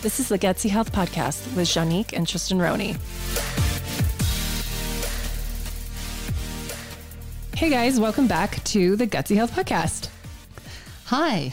This is the Gutsy Health Podcast with Janique and Tristan Roney. Hey guys, welcome back to the Gutsy Health Podcast. Hi,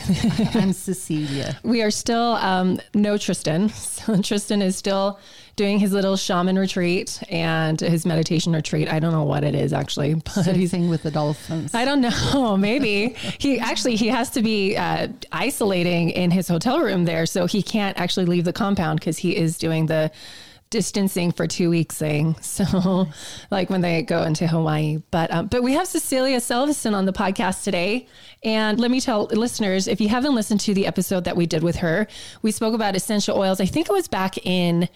I'm Cecilia. We are still um, no Tristan. So Tristan is still doing his little shaman retreat and his meditation retreat. I don't know what it is actually, but he's Surfing with the dolphins. I don't know. Maybe he actually he has to be uh, isolating in his hotel room there, so he can't actually leave the compound because he is doing the distancing for two weeks thing. So, like when they go into Hawaii. But um, but we have Cecilia Selvison on the podcast today, and let me tell listeners if you haven't listened to the episode that we did with her, we spoke about essential oils. I think it was back in.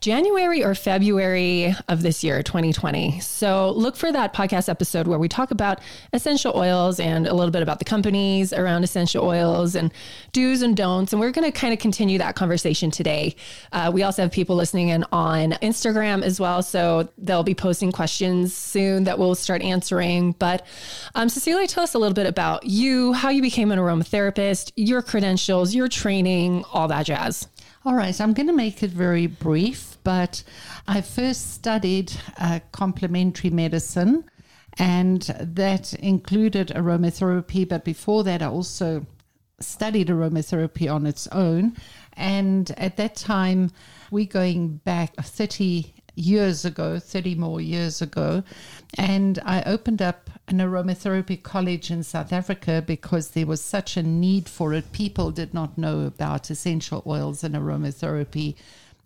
January or February of this year, 2020. So look for that podcast episode where we talk about essential oils and a little bit about the companies around essential oils and do's and don'ts. And we're going to kind of continue that conversation today. Uh, we also have people listening in on Instagram as well. So they'll be posting questions soon that we'll start answering. But um, Cecilia, tell us a little bit about you, how you became an aromatherapist, your credentials, your training, all that jazz. All right, I'm going to make it very brief, but I first studied uh, complementary medicine, and that included aromatherapy. But before that, I also studied aromatherapy on its own. And at that time, we're going back 30 years ago, 30 more years ago, and I opened up an aromatherapy college in South Africa because there was such a need for it. People did not know about essential oils and aromatherapy.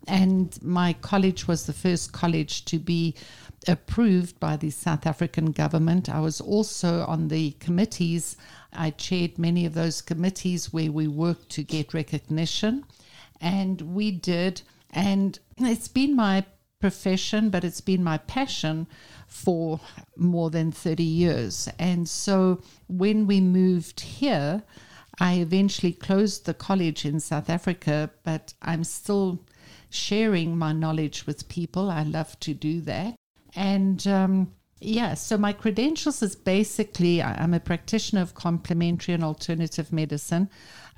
And my college was the first college to be approved by the South African government. I was also on the committees. I chaired many of those committees where we worked to get recognition. And we did. And it's been my profession, but it's been my passion for more than 30 years. And so when we moved here, I eventually closed the college in South Africa, but I'm still sharing my knowledge with people. I love to do that. And um, yeah, so my credentials is basically I'm a practitioner of complementary and alternative medicine.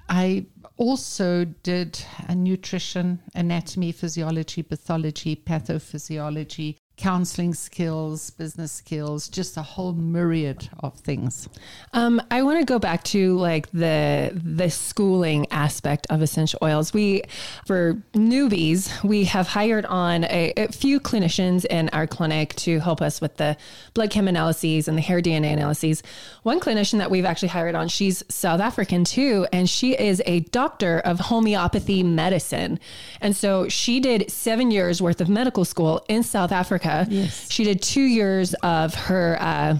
I also did nutrition, anatomy, physiology, pathology, pathophysiology, counseling skills, business skills, just a whole myriad of things. Um, I want to go back to like the the schooling aspect of essential oils. We, for newbies, we have hired on a, a few clinicians in our clinic to help us with the blood chem analyses and the hair DNA analyses. One clinician that we've actually hired on, she's South African too, and she is a doctor of homeopathy medicine, and so she did seven years worth of medical school in South Africa. Yes. She did two years of her. Uh,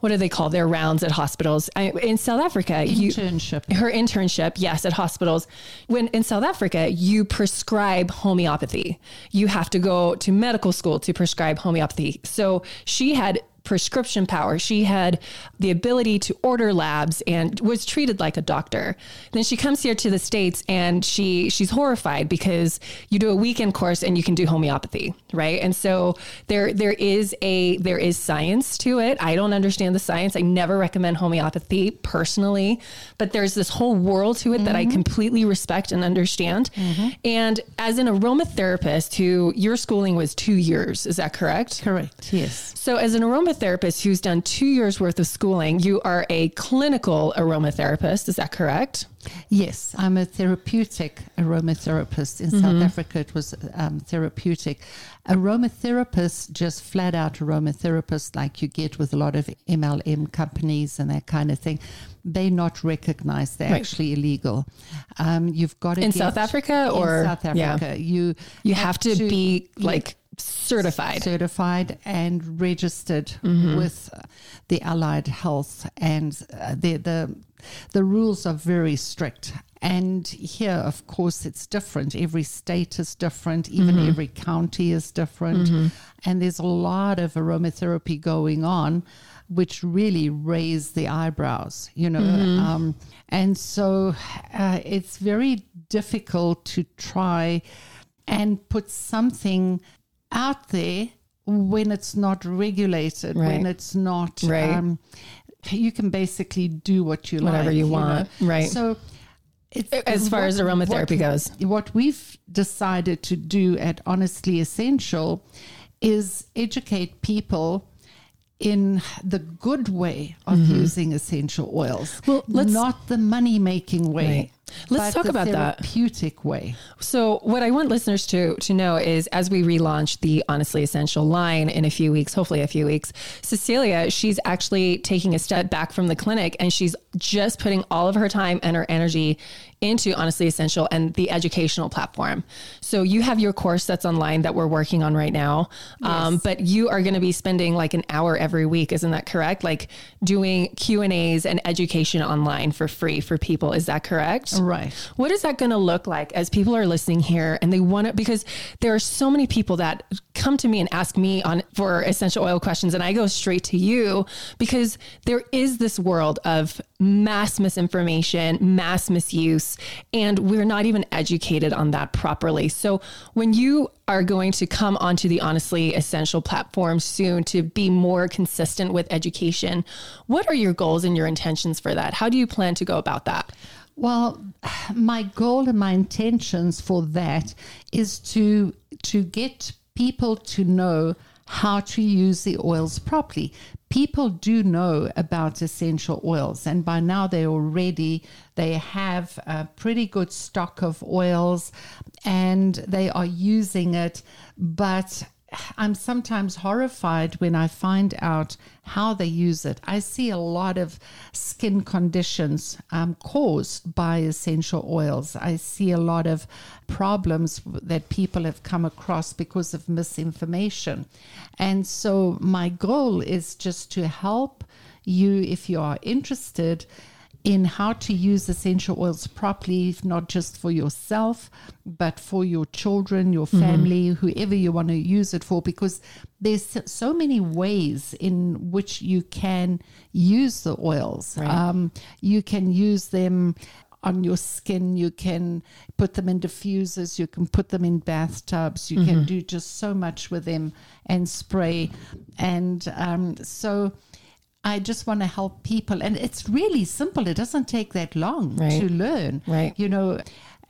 what do they call their rounds at hospitals I, in South Africa? you- Internship. her internship, yes, at hospitals. When in South Africa, you prescribe homeopathy. You have to go to medical school to prescribe homeopathy. So she had prescription power. She had the ability to order labs and was treated like a doctor. Then she comes here to the states and she she's horrified because you do a weekend course and you can do homeopathy, right? And so there there is a there is science to it. I don't understand the science. I never recommend homeopathy personally, but there's this whole world to it that I mm-hmm. completely respect and understand. Mm-hmm. And as an aromatherapist who your schooling was 2 years, is that correct? Correct. Yes. So, as an aromatherapist who's done two years worth of schooling, you are a clinical aromatherapist. Is that correct? Yes, I'm a therapeutic aromatherapist. In South Africa, it was um, therapeutic. Aromatherapist, just flat out aromatherapist, like you get with a lot of MLM companies and that kind of thing, they're not recognized. They're Right. actually illegal. Um, you've got to In South Africa in or- South yeah. Africa. You You have, to, be like certified. certified and registered Mm-hmm. with the Allied Health, and uh, the the the rules are very strict. And here, of course, it's different. Every state is different. Even Mm-hmm. every county is different. And there's a lot of aromatherapy going on, which really raise the eyebrows, you know. Mm-hmm. Um, and so uh, it's very difficult to try and put something out there when it's not regulated, when it's not, Right. um, you can basically do what you like Whatever like, you know. want, right. So It's, as far what- as aromatherapy what- goes. What we've decided to do at Honestly Essential is educate people in the good way of using essential oils. Mm-hmm. Well, let's- not the money making way. Right. Let's talk the about that. therapeutic way. So, what I want listeners to to know is, as we relaunch the Honestly Essential line in a few weeks, hopefully a few weeks, Cecilia, she's actually taking a step back from the clinic, and she's just putting all of her time and her energy into Honestly Essential and the educational platform. So, you have your course that's online that we're working on right now, um, but you are going to be spending like an hour every week, isn't that correct? Like doing Q and A's and education online for free for people. Is that correct? Right. What is that going to look like as people are listening here and they want to because there are so many people that come to me and ask me on for essential oil questions and I go straight to you because there is this world of mass misinformation, mass misuse and we're not even educated on that properly. So when you are going to come onto the honestly essential platform soon to be more consistent with education, what are your goals and your intentions for that? How do you plan to go about that? Well, my goal and my intentions for that is to to get people to know how to use the oils properly. People do know about essential oils, and by now they already they have a pretty good stock of oils, and they are using it. But I'm sometimes horrified when I find out how they use it. I see a lot of skin conditions um, caused by essential oils. I see a lot of problems that people have come across because of misinformation. And so, my goal is just to help you, if you are interested, in how to use essential oils properly, not just for yourself, but for your children, your family, whoever you want to use it for, because there's so many ways in which you can use the oils. Um, you can use them on your skin, you can put them in diffusers, you can put them in bathtubs, you can do just so much with them and spray. And um, so, I just want to help people. And it's really simple. It doesn't take that long Right. to learn. Right. You know,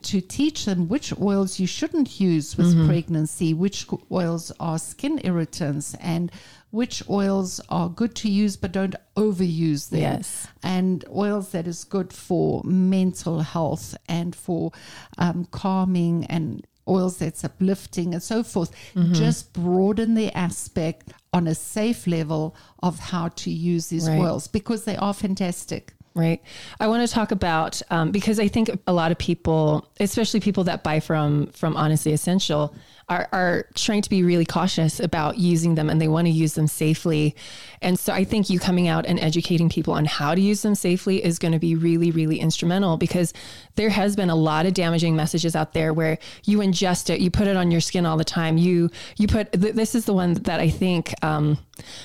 to teach them which oils you shouldn't use with pregnancy, which oils are skin irritants, and which oils are good to use but don't overuse them. Yes. And oils that is good for mental health and for um, calming and oils that's uplifting and so forth. Mm-hmm. Just broaden the aspect on a safe level of how to use these Right. oils because they are fantastic. Right. I want to talk about um, because I think a lot of people, especially people that buy from from Honestly Essential, are are trying to be really cautious about using them and they want to use them safely. And so I think you coming out and educating people on how to use them safely is going to be really really instrumental because there has been a lot of damaging messages out there where you ingest it, you put it on your skin all the time. You you put th- this is the one that I think um,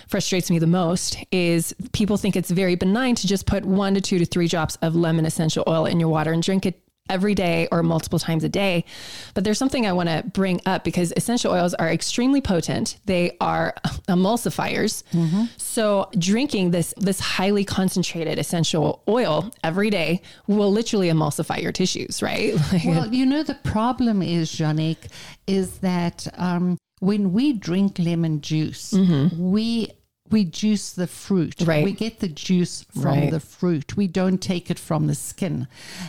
frustrates me the most is people think it's very benign to just put one to two to three drops of lemon essential oil in your water and drink it every day or multiple times a day. But there's something I want to bring up because essential oils are extremely potent. They are emulsifiers. So drinking this this highly concentrated essential oil every day will literally emulsify your tissues, right? Like- Well, you know, the problem is, Janik, is that um, when we drink lemon juice, we we juice the fruit. Right. We get the juice from Right. the fruit. We don't take it from the skin.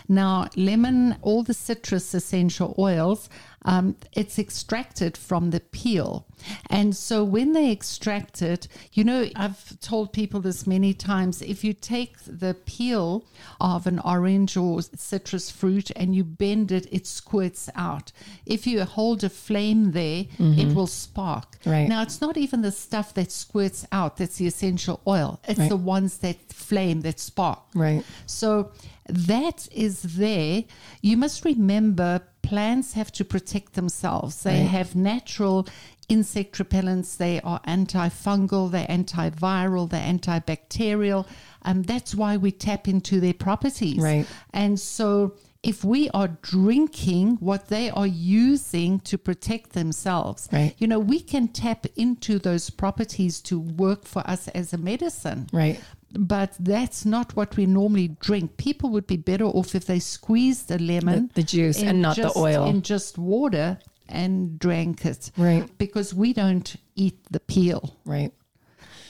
Now, lemon, all the citrus essential oils, um, it's extracted from the peel. And so when they extract it, you know, I've told people this many times if you take the peel of an orange or citrus fruit and you bend it, it squirts out. If you hold a flame there, it will spark. Right. Now, it's not even the stuff that squirts out that's the essential oil, it's Right. the ones that flame, that spark. Right. So that is there. You must remember plants have to protect themselves. They Right. have natural insect repellents, they are antifungal, they're antiviral, they're antibacterial. Um, that's why we tap into their properties. Right. And so if we are drinking what they are using to protect themselves, Right. you know, we can tap into those properties to work for us as a medicine. Right. But that's not what we normally drink. People would be better off if they squeezed a lemon, The- the juice and not the oil. in just water and drank it. Right. Because we don't eat the peel. Right.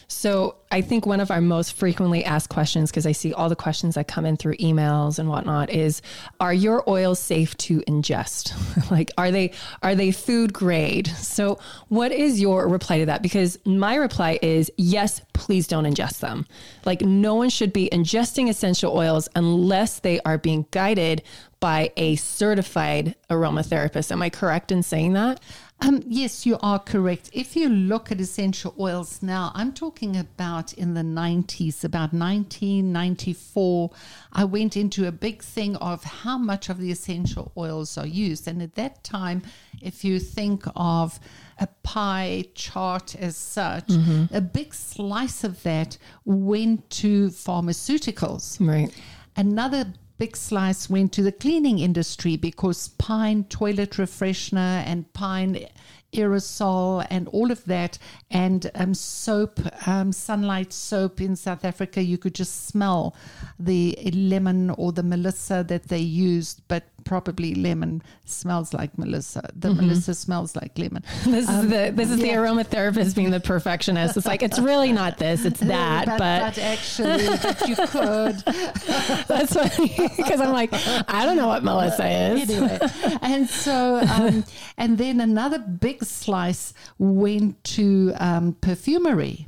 So I think one of our most frequently asked questions, because I see all the questions that come in through emails and whatnot, is are your oils safe to ingest? like are they are they food grade? So what is your reply to that? Because my reply is yes, please don't ingest them. Like no one should be ingesting essential oils unless they are being guided by a certified aromatherapist. Am I correct in saying that? Um, yes, you are correct. If you look at essential oils now, I'm talking about in the 90s, about 1994, I went into a big thing of how much of the essential oils are used. And at that time, if you think of a pie chart as such, a big slice of that went to pharmaceuticals. Right. Another big slice went to the cleaning industry because pine toilet refreshener and pine aerosol and all of that and um, soap um, sunlight soap in south africa you could just smell the lemon or the melissa that they used but probably lemon smells like melissa the melissa smells like lemon This is the this is Um, yeah. the aromatherapist being the perfectionist. It's like it's really not this, it's that, but, but, but actually but you could that's funny because I'm like I don't know what Melissa is. anyway, and so, um, and then another big slice went to um, perfumery,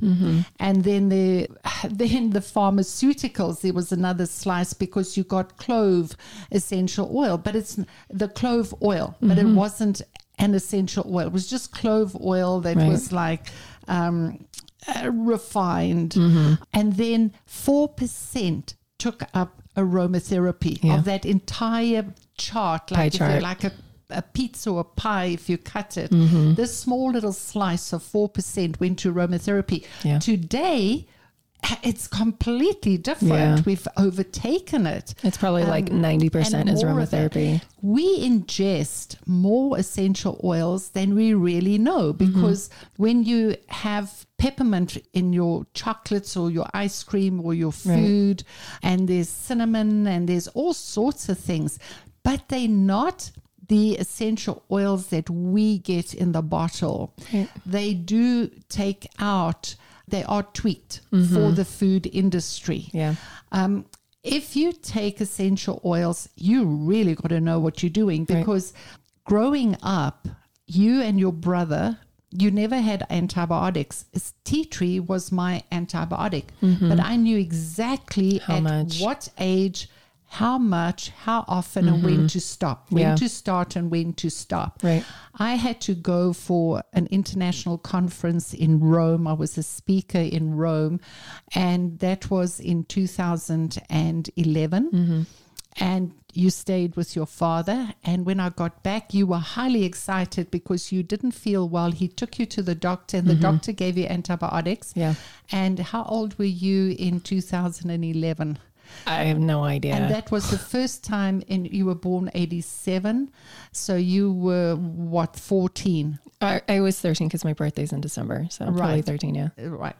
and then the then the pharmaceuticals. There was another slice because you got clove essential oil, but it's the clove oil, but it wasn't an essential oil. It was just clove oil that Right. was like. Um, uh, refined, and then four percent took up aromatherapy Yeah. of that entire chart, like if you like a, a pizza or a pie, if you cut it, Mm-hmm. this small little slice of four percent went to aromatherapy. Yeah. Today, it's completely different. Yeah. We've overtaken it. It's probably like Um, 90% is more of it. aromatherapy. We ingest more essential oils than we really know Mm-hmm. because when you have peppermint in your chocolates or your ice cream or your Right. food, and there's cinnamon and there's all sorts of things, but they're not the essential oils that we get in the bottle. Right. They do take out, they are tweaked Mm-hmm. for the food industry. Yeah. Um, if you take essential oils, you really got to know what you're doing Right. because growing up, you and your brother, you never had antibiotics. Tea tree was my antibiotic, but I knew exactly Mm-hmm. How at much. what age, how much, how often, and when to stop, when Mm-hmm. Yeah. to start, and when to stop. Right. I had to go for an international conference in Rome. I was a speaker in Rome, and that was in 2011. Mm-hmm. And you stayed with your father. And when I got back, you were highly excited because you didn't feel well. He took you to the doctor, and the doctor gave you antibiotics. Mm-hmm. Yeah. And how old were you in 2011? I have no idea. And that was the first time, and you were born 87. So you were, what, 14? I, I was 13 because my birthday's in December. So probably 13, yeah. Right.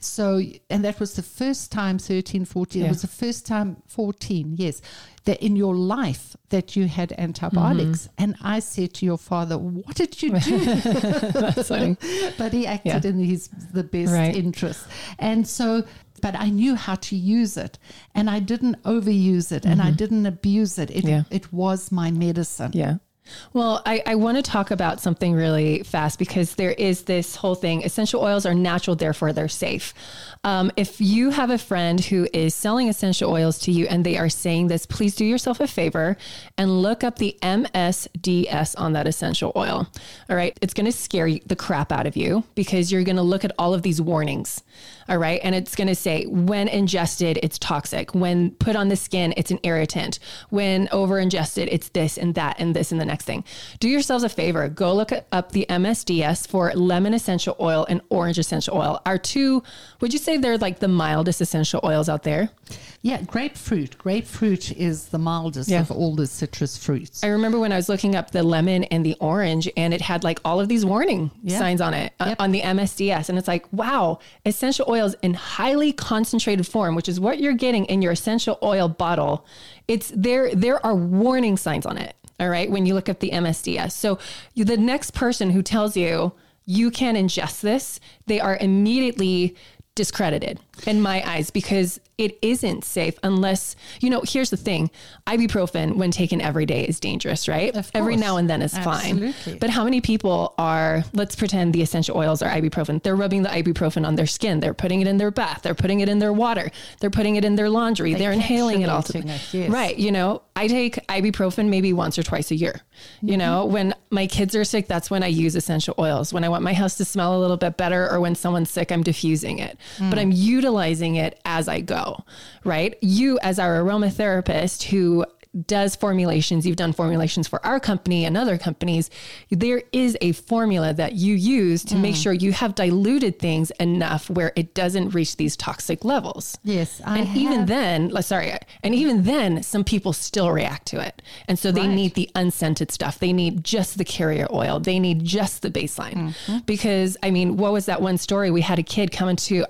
So, and that was the first time, 13, 14, Yeah. it was the first time, 14, yes, that in your life that you had antibiotics. Mm-hmm. And I said to your father, What did you do? But he acted Yeah. in his the best Right. interest. And so, but I knew how to use it and I didn't overuse it and I didn't abuse it. It, Mm-hmm. Yeah. it was my medicine. Yeah. Well, I, I want to talk about something really fast because there is this whole thing. Essential oils are natural, therefore they're safe. Um, if you have a friend who is selling essential oils to you and they are saying this, please do yourself a favor and look up the MSDS on that essential oil. All right. It's going to scare the crap out of you because you're going to look at all of these warnings. All right. And it's going to say when ingested, it's toxic. When put on the skin, it's an irritant. When over ingested, it's this and that and this and the next thing. Do yourselves a favor. Go look up the MSDS for lemon essential oil and orange essential oil. Our two, would you say they're like the mildest essential oils out there? Yeah, grapefruit. Grapefruit is the mildest Yeah. of all the citrus fruits. I remember when I was looking up the lemon and the orange, and it had like all of these warning Yeah. signs on it uh, on the MSDS. And it's like, wow, essential oils in highly concentrated form, which is what you're getting in your essential oil bottle. It's there, there are warning signs on it. All right. When you look at the MSDS. So you, the next person who tells you you can ingest this, they are immediately discredited in my eyes because it isn't safe unless you know here's the thing. Ibuprofen when taken every day is dangerous right? Every now and then is fine. But how many people are let's pretend the essential oils are ibuprofen. They're rubbing the ibuprofen on their skin. They're putting it in their bath. They're putting it in their water. They're putting it in their laundry. They're, inhaling it all it, yes. right you know i take ibuprofen maybe once or twice a year. You know mm-hmm. when my kids are sick that's when i use essential oils. When i want my house to smell a little bit better or when someone's sick i'm diffusing it. But mm. i'm utilizing it as i go right? You as our aromatherapist who does formulations you've done formulations for our company and other companies there is a formula that you use to make sure you have diluted things enough where it doesn't reach these toxic levels Yes, I and even then, sorry, and even then, some people still react to it. And so they Right. need the unscented stuff. They need just the carrier oil. They need just the baseline. Mm-hmm. Because, I mean, what was that one story? We had a kid come into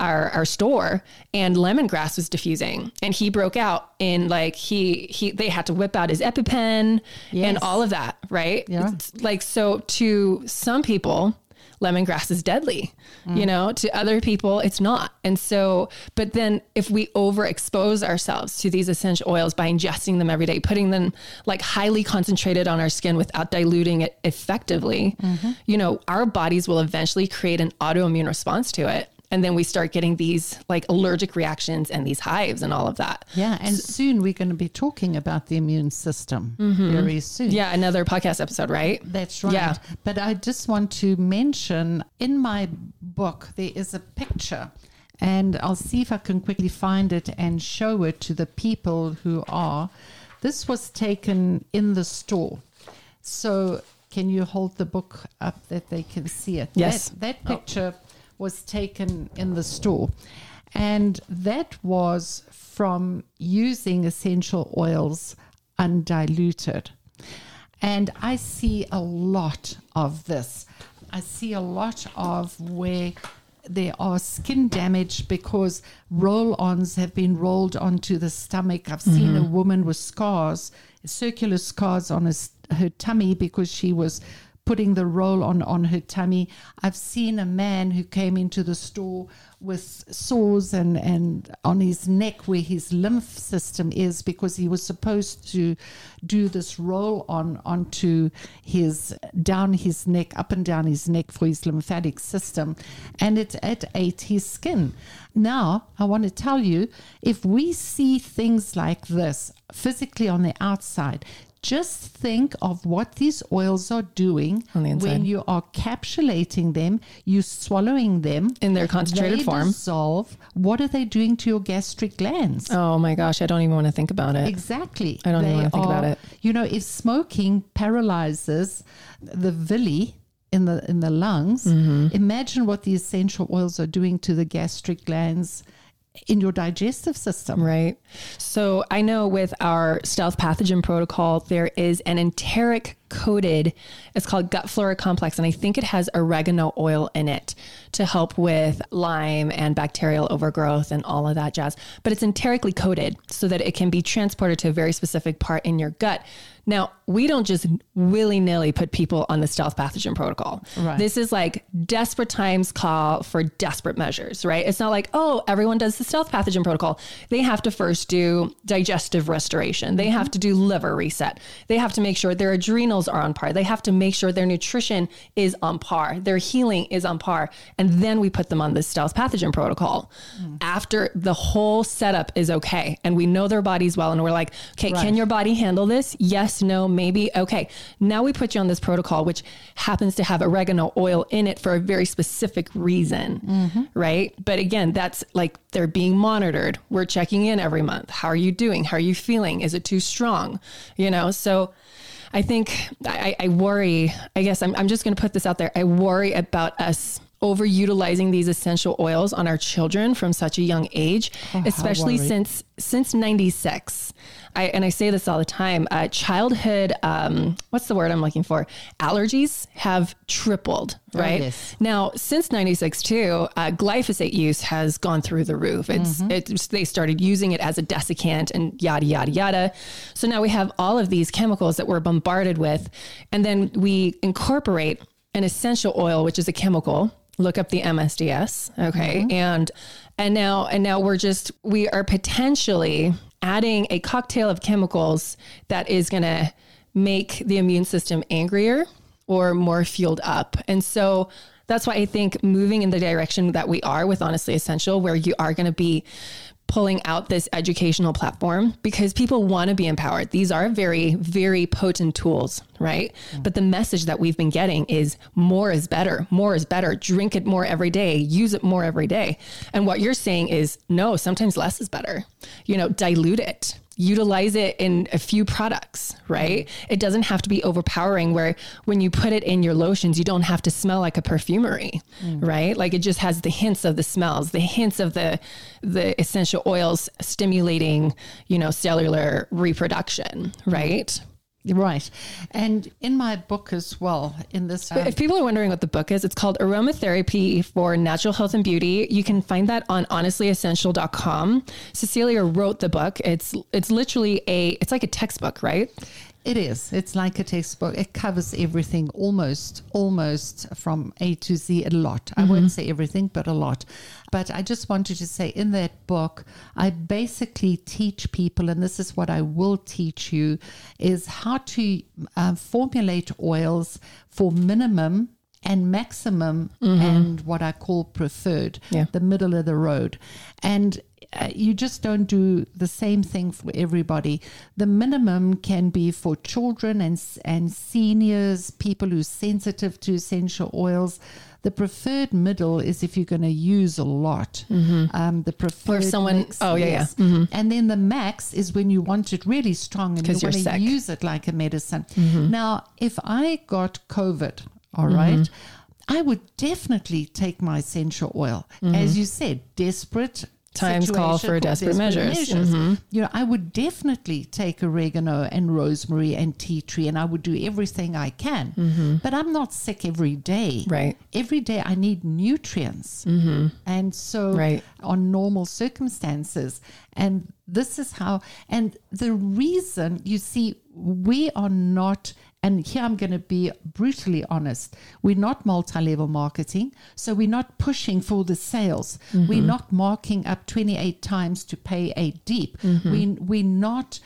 our, our store and lemongrass was diffusing. And he broke out in like he he they had to whip out his epipen and all of that right? Yeah. It's like so to some people lemongrass is deadly mm. you know? To other people it's not. And so but then if we overexpose ourselves to these essential oils by ingesting them every day putting them like highly concentrated on our skin without diluting it effectively mm-hmm. you know our bodies will eventually create an autoimmune response to it and then we start getting these like allergic reactions and these hives and all of that Yeah, and soon we're going to be talking about the immune system very soon. Mm-hmm. yeah another podcast episode right That's right. Yeah. But I just want to mention in my book, there is a picture, and I'll see if I can quickly find it and show it to the people who are. This was taken in the store. So, can you hold the book up that they can see it? Yes. That, that picture was taken in the store. And that was from using essential oils undiluted. And I see a lot of this. I see a lot of where there are skin damage because roll ons have been rolled onto the stomach. I've seen mm-hmm. a woman with scars, circular scars on his, her tummy because she was putting the roll on on her tummy. I've seen a man who came into the store with sores and and on his neck where his lymph system is because he was supposed to do this roll on onto his down his neck up and down his neck for his lymphatic system and it it ate his skin now i want to tell you if we see things like this physically on the outside just think of what these oils are doing On the inside. when you are capsulating them, you swallowing them in their concentrated they form dissolve. What are they doing to your gastric glands? oh my gosh i don't even want to think about it Exactly. I don't even wanna think about it. You know, if smoking paralyzes the villi in the in the lungs, Mm-hmm. imagine what the essential oils are doing to the gastric glands in your digestive system. Right. So I know with our stealth pathogen protocol, there is an enteric coated, it's called gut flora complex. And I think it has oregano oil in it to help with Lyme and bacterial overgrowth and all of that jazz. But it's enterically coated so that it can be transported to a very specific part in your gut. Now, we don't just willy nilly put people on the stealth pathogen protocol. Right. This is like desperate times call for desperate measures, right? It's not like, oh, everyone does the stealth pathogen protocol. They have to first do digestive restoration, they mm-hmm. have to do liver reset, they have to make sure their adrenals are on par, they have to make sure their nutrition is on par, their healing is on par. And then we put them on the stealth pathogen protocol after the whole setup is okay and we know their bodies well. And we're like, okay, Right. can your body handle this? Yes, no, maybe. Okay. Now we put you on this protocol, which happens to have oregano oil in it for a very specific reason. Mm-hmm. Right. But again, that's like they're being monitored. We're checking in every month. How are you doing? How are you feeling? Is it too strong? You know, so I think I, I worry, I guess I'm, I'm just going to put this out there. I worry about us overutilizing these essential oils on our children from such a young age, oh, especially since since 96. I, and I say this all the time, uh, childhood, um, what's the word I'm looking for? Allergies have tripled, oh, right? Oh, yes. Now, since 96 too, uh, glyphosate use has gone through the roof. It's, mm-hmm. it's, they started using it as a desiccant and yada, yada, yada. So now we have all of these chemicals that we're bombarded with. And then we incorporate an essential oil, which is a chemical look up the MSDS. Okay. Mm-hmm. And and now and now we're just we are potentially adding a cocktail of chemicals that is gonna make the immune system angrier or more fueled up. And so that's why I think moving in the direction that we are with Honestly Essential, where you are going to be pulling out this educational platform because people want to be empowered. These are very, very potent tools, right? Mm. But the message that we've been getting is more is better, more is better. Drink it more every day, use it more every day. And what you're saying is no, sometimes less is better. You know, dilute it utilize it in a few products, right? Mm-hmm. It doesn't have to be overpowering where when you put it in your lotions, you don't have to smell like a perfumery, mm. right? Like it just has the hints of the smells, the hints of the the essential oils stimulating, you know, cellular reproduction, right? Right. And in my book as well, in this. Um, if people are wondering what the book is, it's called Aromatherapy for Natural Health and Beauty. You can find that on honestlyessential.com. Cecilia wrote the book. It's it's literally a it's like a textbook, right? It is. It's like a textbook. It covers everything almost, almost from A to Z, a lot. Mm-hmm. I won't mm-hmm. say everything, but a lot. But I just wanted to say in that book, I basically teach people, and this is what I will teach you, is how to uh, formulate oils for minimum and maximum mm-hmm. and what I call preferred, yeah. the middle of the road. And uh, you just don't do the same thing for everybody. The minimum can be for children and and seniors, people who are sensitive to essential oils. The preferred middle is if you're going to use a lot. Mm-hmm. Um, the preferred or someone. Mix, oh yeah, yes. yeah. Mm-hmm. And then the max is when you want it really strong and you want to use it like a medicine. Mm-hmm. Now, if I got COVID, all mm-hmm. right. I would definitely take my essential oil. Mm-hmm. As you said, desperate times call for desperate, desperate measures. measures. Mm-hmm. You know, I would definitely take oregano and rosemary and tea tree, and I would do everything I can. Mm-hmm. But I'm not sick every day. Right. Every day I need nutrients, mm-hmm. and so right. on normal circumstances, and this is how. And the reason you see, we are not and here I'm going to be brutally honest. We're not multi level marketing. So we're not pushing for the sales. Mm-hmm. We're not marking up 28 times to pay a deep. Mm-hmm. We, we're not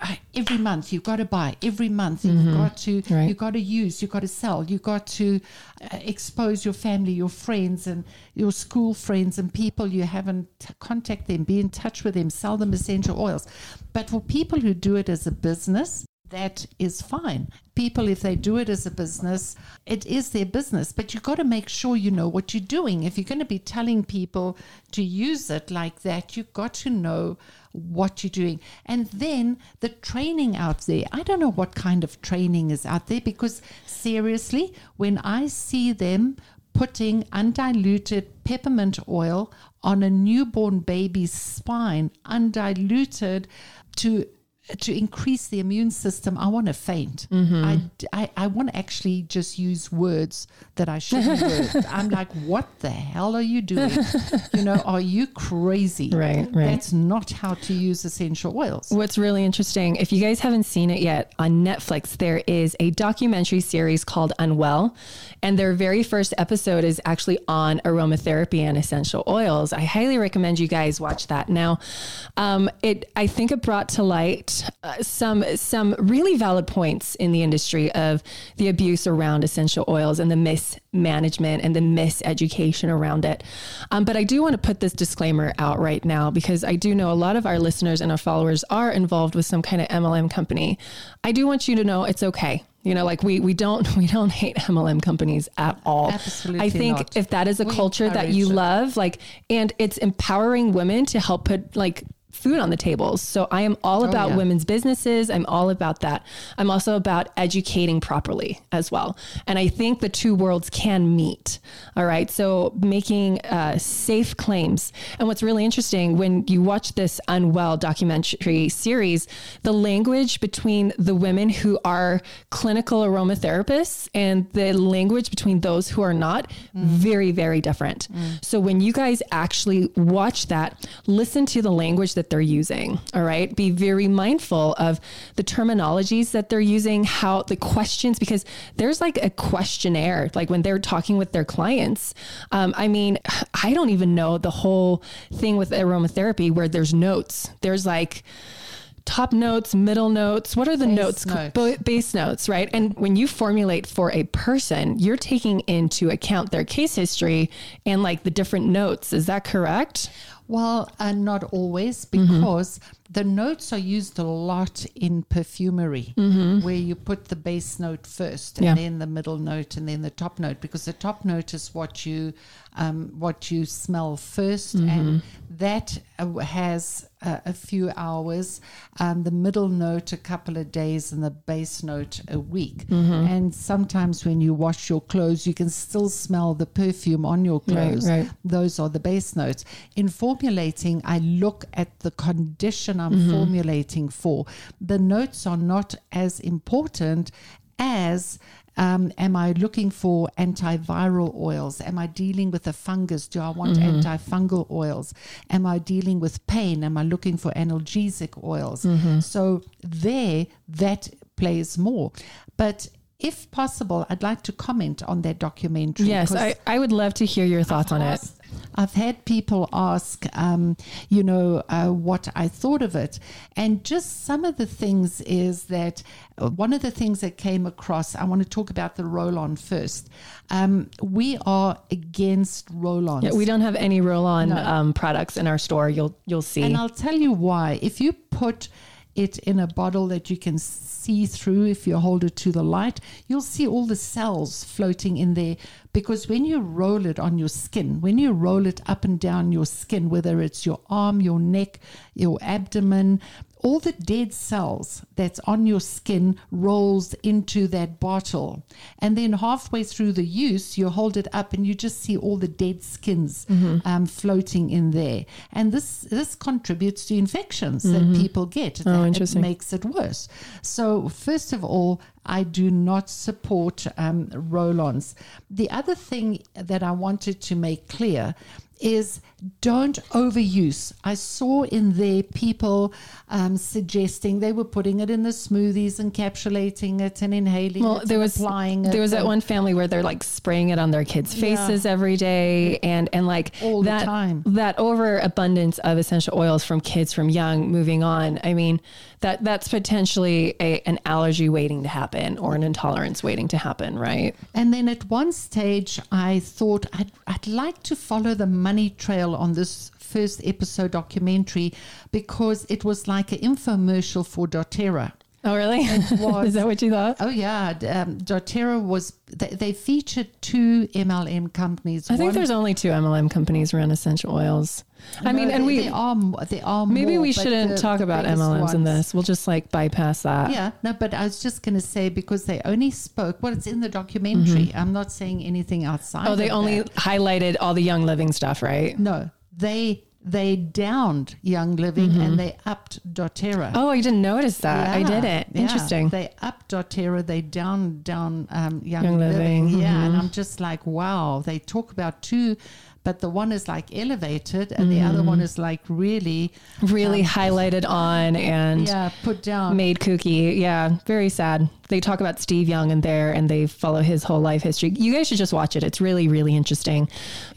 uh, every month you've got to buy every month you've mm-hmm. got to right. you've got to use you've got to sell you've got to uh, expose your family your friends and your school friends and people you haven't contact them be in touch with them sell them essential oils but for people who do it as a business that is fine. People, if they do it as a business, it is their business, but you've got to make sure you know what you're doing. If you're going to be telling people to use it like that, you've got to know what you're doing. And then the training out there. I don't know what kind of training is out there because seriously, when I see them putting undiluted peppermint oil on a newborn baby's spine, undiluted to to increase the immune system, I want to faint. Mm-hmm. I, I, I, want to actually just use words that I shouldn't. I'm like, what the hell are you doing? you know, are you crazy? Right, right. That's not how to use essential oils. What's really interesting, if you guys haven't seen it yet on Netflix, there is a documentary series called Unwell. And their very first episode is actually on aromatherapy and essential oils. I highly recommend you guys watch that. Now, um, it I think it brought to light uh, some some really valid points in the industry of the abuse around essential oils and the mismanagement and the miseducation around it. Um, but I do want to put this disclaimer out right now because I do know a lot of our listeners and our followers are involved with some kind of MLM company. I do want you to know it's okay. You know, like we we don't we don't hate MLM companies at all. Absolutely. I think not. if that is a we culture that you it. love, like and it's empowering women to help put like food on the tables. So I am all about yeah. women's businesses. I'm all about that. I'm also about educating properly as well. And I think the two worlds can meet. All right. So making uh, safe claims. And what's really interesting when you watch this Unwell documentary series, the language between the women who are clinical aromatherapists and the language between those who are not, very, very different. So when you guys actually watch that, listen to the language that they're using. All right. Be very mindful of the terminologies that they're using, how the questions, because there's like a questionnaire, like when they're talking with their clients. Um, I mean, I don't even know the whole thing with aromatherapy where there's notes. There's like, top notes, middle notes. What are the Base notes? notes. Ba- Base notes, right? And when you formulate for a person, you're taking into account their case history and like the different notes. Is that correct? Well, uh, not always, Mm-hmm. The notes are used a lot in perfumery, where you put the base note first, and Mm-hmm. Yeah. then the middle note, and then the top note, because the top note is what you um, what you smell 1st Mm-hmm. and that uh, has uh, a few hours. Um, the middle note a couple of days, and the base note a week. Mm-hmm. And sometimes when you wash your clothes, you can still smell the perfume on your clothes right. those are the base notes. In formulating, I look at the condition I'm Mm-hmm. formulating for. The notes are not as important as um, am I looking for antiviral oils? Am I dealing with a fungus? Do I want Mm-hmm. antifungal oils? Am I dealing with pain? Am I looking for analgesic oils? Mm-hmm. So there, that plays more. But if possible, I'd like to comment on that documentary. Yes, I, I would love to hear your thoughts on it. I've had people ask, um, you know, uh, what I thought of it. And just some of the things is that uh, one of the things that came across, I want to talk about the roll on first. Um, we are against roll ons. Yeah, we don't have any roll-on No. um, products in our store. You'll you'll see. And I'll tell you why. If you put it in a bottle that you can see through, if you hold it to the light, you'll see all the cells floating in there. Because when you roll it on your skin, when you roll it up and down your skin, whether it's your arm, your neck, your abdomen, all the dead cells that's on your skin rolls into that bottle. And then halfway through the use, you hold it up and you just see all the dead skins um, floating in there. And this this contributes to infections that people get. Oh. It makes it worse. So, first of all, I do not support um, roll ons. The other thing that I wanted to make clear is don't overuse. I saw in there people um, suggesting they were putting it in the smoothies, encapsulating it and inhaling well, it, there and was applying it. there was that one family where they're like spraying it on their kids' Yeah. faces every day, and and like All the that time. that overabundance of essential oils from kids from young moving on. I mean, that that's potentially a, an allergy waiting to happen or an intolerance waiting to happen, right? And then at one stage, I thought I'd, I'd like to follow the money trail on this first episode documentary because it was like an infomercial for doTERRA. Oh, really? was- Is that what you thought? Oh yeah, um, doTERRA was they, they featured two MLM companies. I think One- there's only two MLM companies around essential oils. I No, mean, and we there are there are maybe more, we shouldn't the- talk about MLMs in this. We'll just like bypass that. Yeah, no, but I was just going to say because they only spoke. Well, it's in the documentary. I'm not saying anything outside. Mm-hmm. Oh, they only that. highlighted all the young living stuff, right? no. They they downed Young Living and they upped doTERRA. Mm-hmm. Oh, I didn't notice that. I didn't. yeah. Interesting. They upped doTERRA, they down down um, Young, Young Living. Living, Yeah, and mhm. I'm just like, wow. They talk about two, but the one is like elevated, and the other one is like really, really highlighted on and um, yeah, put down. made kooky. Yeah, very sad. They talk about Steve Young in there and they follow his whole life history. You guys should just watch it. It's really, really interesting.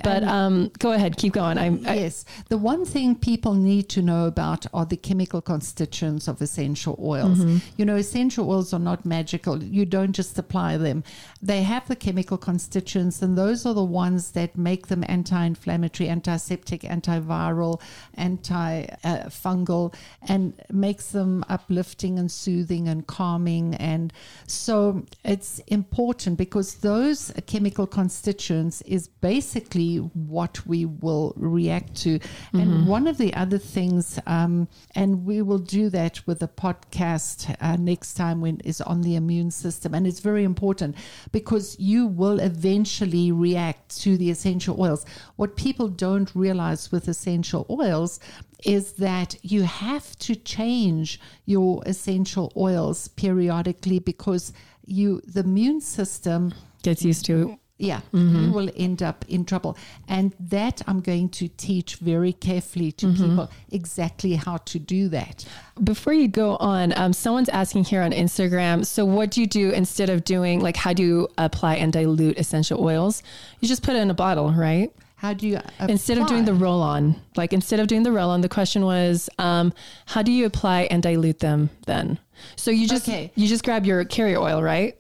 But um, go ahead, keep going. I'm, I, Yes. The one thing people need to know about are the chemical constituents of essential oils. Mm-hmm. You know, essential oils are not magical. You don't just apply them. They have the chemical constituents, and those are the ones that make them anti inflammatory, antiseptic, antiviral, anti fungal, and makes them uplifting and soothing and calming and So it's important because those chemical constituents is basically what we will react to. Mm-hmm. And one of the other things, um, and we will do that with the podcast uh, next time when is on the immune system, and it's very important because you will eventually react to the essential oils. What people don't realize with essential oils is that you have to change your essential oils periodically because you the immune system gets used to yeah, mm-hmm. you will end up in trouble. And that I'm going to teach very carefully to mm-hmm. people exactly how to do that. Before you go on, um, someone's asking here on Instagram. So, what do you do instead of doing, like, how do you apply and dilute essential oils? You just put it in a bottle, right? How do you apply? instead of doing the roll on? Like instead of doing the roll on, the question was, um, how do you apply and dilute them then? So you just okay. you just grab your carrier oil, right?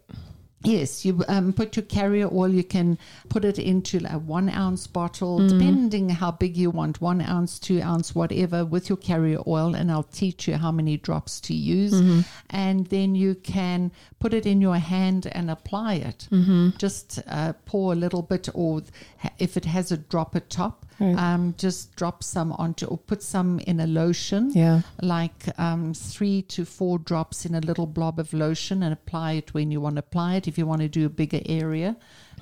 Yes, you um, put your carrier oil. You can put it into a one ounce bottle, mm. depending how big you want, one ounce, two ounce, whatever, with your carrier oil. And I'll teach you how many drops to use. Mm-hmm. And then you can put it in your hand and apply it. Mm-hmm. Just uh, pour a little bit, or if it has a dropper top, Right. Um, just drop some onto or put some in a lotion. Yeah. Like um, three to four drops in a little blob of lotion and apply it when you want to apply it. If you want to do a bigger area,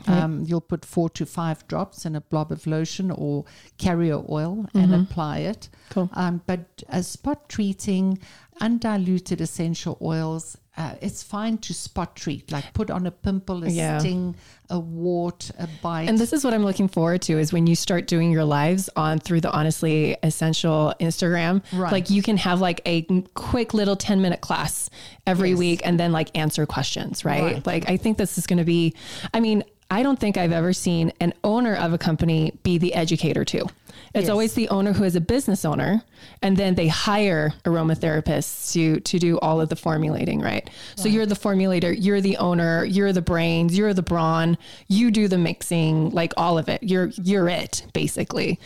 um, you'll put four to five drops in a blob of lotion or carrier oil mm-hmm. and apply it. Cool. Um, but a spot treating, undiluted essential oils uh, it's fine to spot treat, like put on a pimple, a yeah. sting, a wart, a bite. And this is what I'm looking forward to is when you start doing your lives on through the Honestly Essential Instagram. Right. Like you can have like a quick little 10 minute class every yes. week and then like answer questions, right? right. Like I think this is going to be, I mean, I don't think I've ever seen an owner of a company be the educator too. It's yes. always the owner who is a business owner, and then they hire aromatherapists to to do all of the formulating, right? So you're the formulator, you're the owner, you're the brains, you're the brawn, you do the mixing, like all of it. You're you're it basically,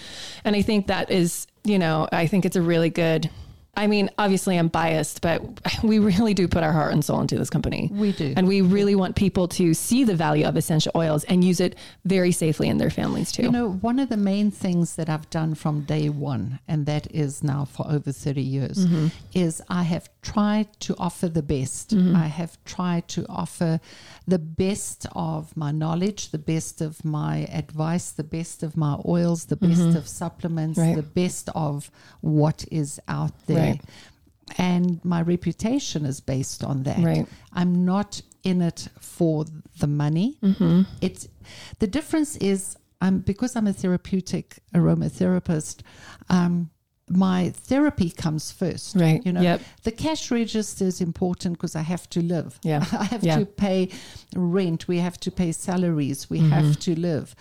and I think that is you know I think it's a really good I mean, obviously I'm biased, but we really do put our heart and soul into this company. We do. And we really want people to see the value of essential oils and use it very safely in their families too. You know, one of the main things that I've done from day one, and that is now for over 30 years, mm-hmm. is I have tried to offer the best. Mm-hmm. I have tried to offer the best of my knowledge, the best of my advice, the best of my oils, the best mm-hmm. of supplements, right. the best of what is out there. Right. And my reputation is based on that. Right. I'm not in it for the money. Mm-hmm. It's the difference is um, because I'm a therapeutic aromatherapist. Um, my therapy comes first. Right. You know, yep. the cash register is important because I have to live. Yeah. I have yeah. to pay rent. We have to pay salaries. We mm-hmm. have to live.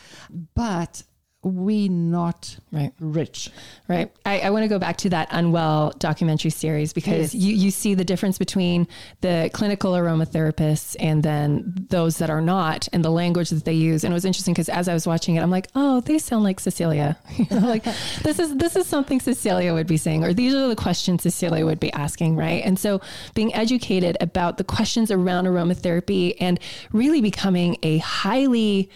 But we not right. rich. Right. I, I want to go back to that Unwell documentary series because yes. you, you see the difference between the clinical aromatherapists and then those that are not and the language that they use. And it was interesting because as I was watching it, I'm like, oh, they sound like Cecilia. you know, like this is this is something Cecilia would be saying, or these are the questions Cecilia would be asking, right? And so being educated about the questions around aromatherapy and really becoming a highly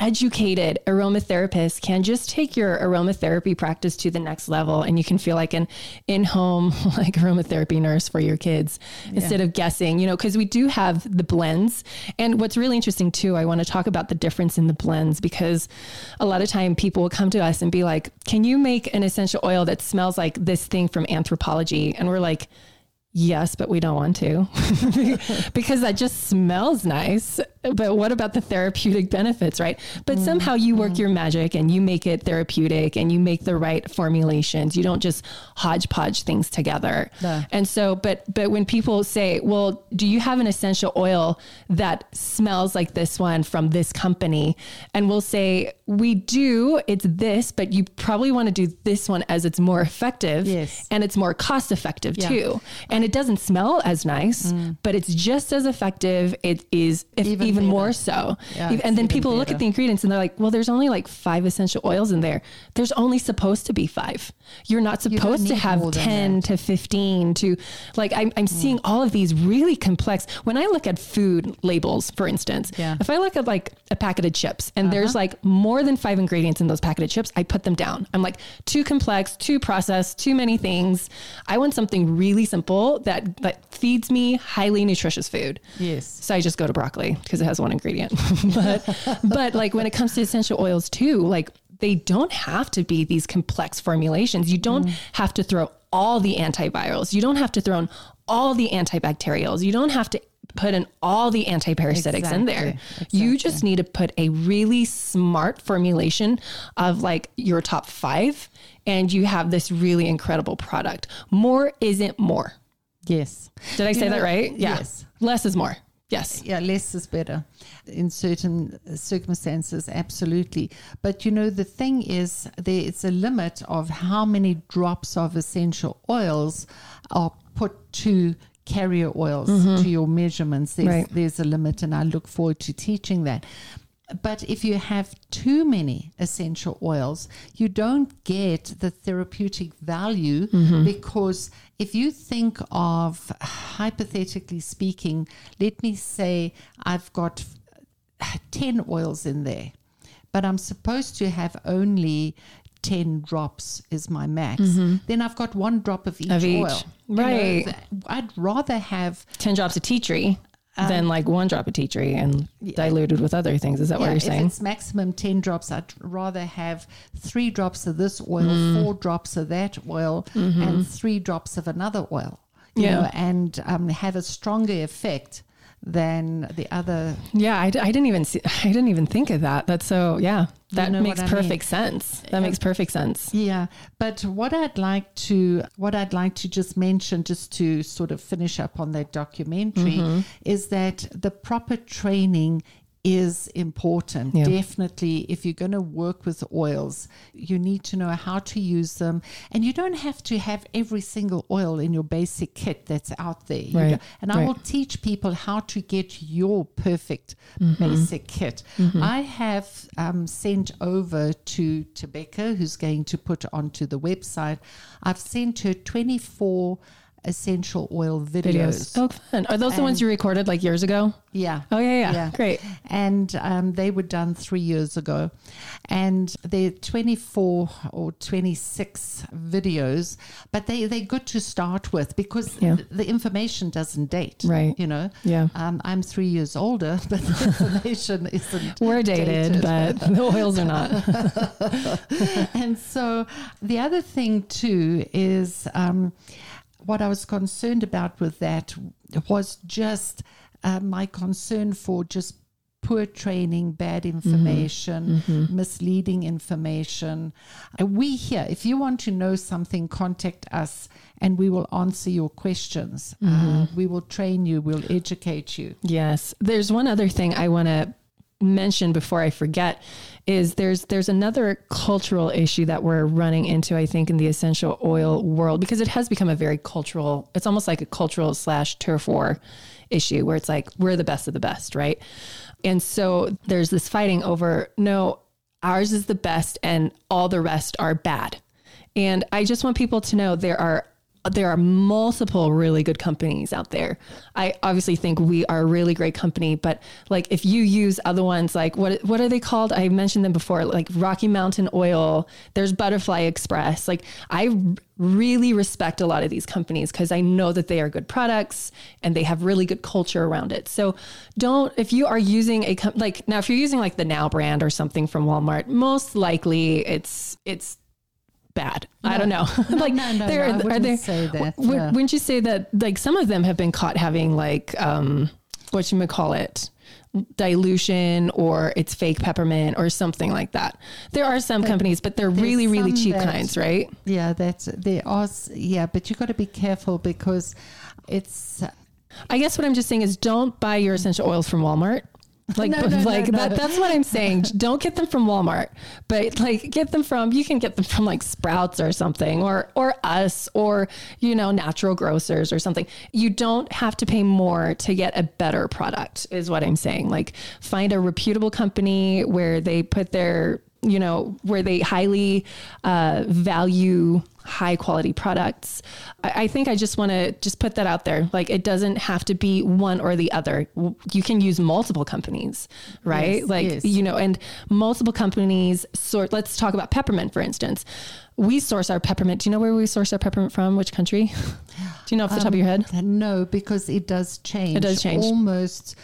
educated aromatherapist can just take your aromatherapy practice to the next level and you can feel like an in-home like aromatherapy nurse for your kids yeah. instead of guessing you know because we do have the blends and what's really interesting too i want to talk about the difference in the blends because a lot of time people will come to us and be like can you make an essential oil that smells like this thing from Anthropologie and we're like Yes, but we don't want to because that just smells nice. But what about the therapeutic benefits, right? But mm somehow you work your magic and you make it therapeutic and you make the right formulations. You don't just hodgepodge things together. Yeah. And so, but but when people say, "Well, do you have an essential oil that smells like this one from this company?" and we'll say, "We do. It's this, but you probably want to do this one as it's more effective yes. and it's more cost effective yeah. too." And and it doesn't smell as nice, but it's just as effective. It is if Even even, more so. Yeah, and then people look at the ingredients and they're like, well, there's only like five essential oils in there. There's only supposed to be five. You're not supposed to have 10 to 15 to like, I'm, I'm seeing Mm. all of these really complex. When I look at food labels, for instance, Yeah. Uh-huh. if I look at like a packet of chips and there's like more than five ingredients in those packet of chips, I put them down. I'm like, too complex, too processed, too many things. I want something really simple that, that feeds me highly nutritious food. Yes. So I just go to broccoli because it has one ingredient. but but like when it comes to essential oils too, like they don't have to be these complex formulations. You don't Mm. have to throw all the antivirals. You don't have to throw in all the antibacterials. You don't have to put in all the antiparasitics in there. Exactly, You just need to put a really smart formulation of like your top 5 and you have this really incredible product. More isn't more. Yes. Did I say know, that right? Yeah. yes. Less is more. Yes. Yeah, less is better in certain uh, circumstances, absolutely. But you know, the thing is, there is a limit of how many drops of essential oils are put to carrier oils mm-hmm. to your measurements. There's, Right. there's a limit, and I look forward to teaching that. But if you have too many essential oils, you don't get the therapeutic value because if you think of, hypothetically speaking, let me say I've got 10 oils in there, but I'm supposed to have only 10 drops is my max. Then I've got one drop of each, Mm-hmm. Of each. oil. You know, Right. I'd rather have 10 drops of tea tree than like one drop of tea tree and diluted with other things. Is that what you're saying? if it's maximum 10 drops, I'd rather have three drops of this oil, Mm. four drops of that oil, and three drops of another oil. You Mm-hmm. Yeah. know, and um, have a stronger effect than the other. Yeah, I didn't even see, I didn't even think of that. That's so, yeah, that know makes I mean? perfect sense. That makes perfect sense. Yeah, but what I'd like to what I'd like to just mention, just to sort of finish up on that documentary, Mm-hmm. is that the proper training is important. Yeah. Definitely, if you're going to work with oils, you need to know how to use them, and you don't have to have every single oil in your basic kit that's out there. Right, and I right. will teach people how to get your perfect Mm-hmm. basic kit. I have um, sent over to Tebecca, who's going to put onto the website. I've sent her 24 essential oil videos. Videos. Oh, fun. Are those the ones you recorded like years ago? Yeah. Oh, yeah, yeah. Great. And um, they were done three years ago. And they're 24 or 26 videos, but they, they're good to start with because Yeah. th- the information doesn't date. Right. You know? Yeah. Um, I'm three years older, but the information isn't. We're dated, but the oils are not. and so the other thing too is um, what I was concerned about with that was just uh, my concern for just poor training, bad information, misleading information. Uh, we here, if you want to know something, contact us and we will answer your questions. Uh, we will train you, we'll educate you. Yes. There's one other thing I want to mention before I forget is there's there's another cultural issue that we're running into I think in the essential oil world because it has become a very cultural it's almost like a cultural slash turf war issue where it's like we're the best of the best right? And so there's this fighting over no ours is the best and all the rest are bad. And I just want people to know there are there are multiple really good companies out there. I obviously think we are a really great company, but like if you use other ones, like what what are they called? I mentioned them before, like Rocky Mountain Oil. There's Butterfly Express. Like I really respect a lot of these companies because I know that they are good products and they have really good culture around it. So don't if you are using a com- like now if you're using like the Now brand or something from Walmart, most likely it's it's bad. I don't know. like no, no, there no, I are there say that, w- yeah. Wouldn't you say that like some of them have been caught having like um what you would call it dilution or it's fake peppermint or something like that. There are some companies, but they're really really cheap that- kinds, right? Yeah, that's there are yeah, but you got to be careful because it's I guess what I'm just saying is don't buy your essential oils from Walmart. Like, No, no, like no. That, that's what I'm saying. Don't get them from Walmart, but like get them from, you can get them from like Sprouts or something or, or us or, you know, natural grocers or something. You don't have to pay more to get a better product is what I'm saying. Like find a reputable company where they put their, you know, where they highly uh, value high quality products. I, I think I just want to just put that out there. Like it doesn't have to be one or the other. You can use multiple companies, right? Yes, like, yes. you know, and multiple companies sort, let's talk about peppermint, for instance. We source our peppermint. Do you know where we source our peppermint from? Which country? Do you know off the top of your head? No, because it does change. It does change. Almost,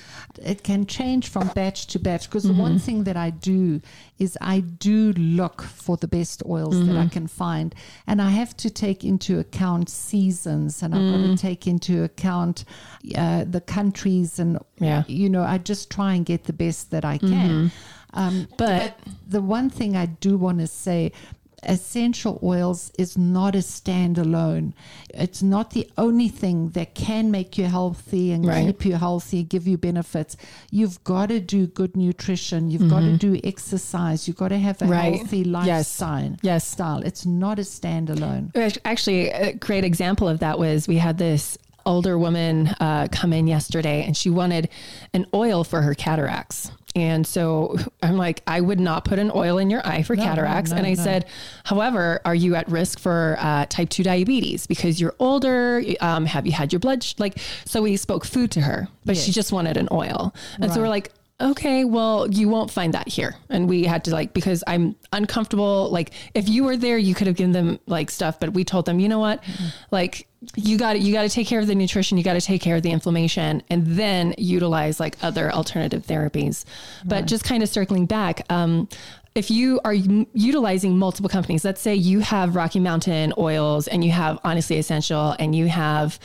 it can change from batch to batch. Because the Mm-hmm. one thing that I do is I do look for the best oils that Mm-hmm. I can find. And I have to take into account seasons and I've Mm. got to take into account uh, the countries. And, Yeah. Mm-hmm. you know, I just try and get the best that I can. Um, But- the one thing I do want to say essential oils is not a standalone. It's not the only thing that can make you healthy and Right. keep you healthy, give you benefits. You've got to do good nutrition. You've got to do exercise. You've got to have a Mm-hmm. Right. healthy lifestyle. Yes. Style. It's not a standalone. Act- Actually, a great example of that was we had this older woman uh, come in yesterday and she wanted an oil for her cataracts. And so I'm like, I would not put an oil in your eye for No, cataracts. no, and I said, however, are you at risk for uh, type 2 diabetes because you're older? Um, have you had your blood? Sh-? Like, so we spoke food to her, but she just wanted an oil. And so we're like, okay, well, you won't find that here. And we had to like, because I'm uncomfortable. Like if you were there, you could have given them like stuff, but we told them, you know what? Like you got to, you got to take care of the nutrition. You got to take care of the inflammation and then utilize like other alternative therapies. But just kind of circling back, um, if you are utilizing multiple companies, let's say you have Rocky Mountain oils and you have Honestly Essential and you have,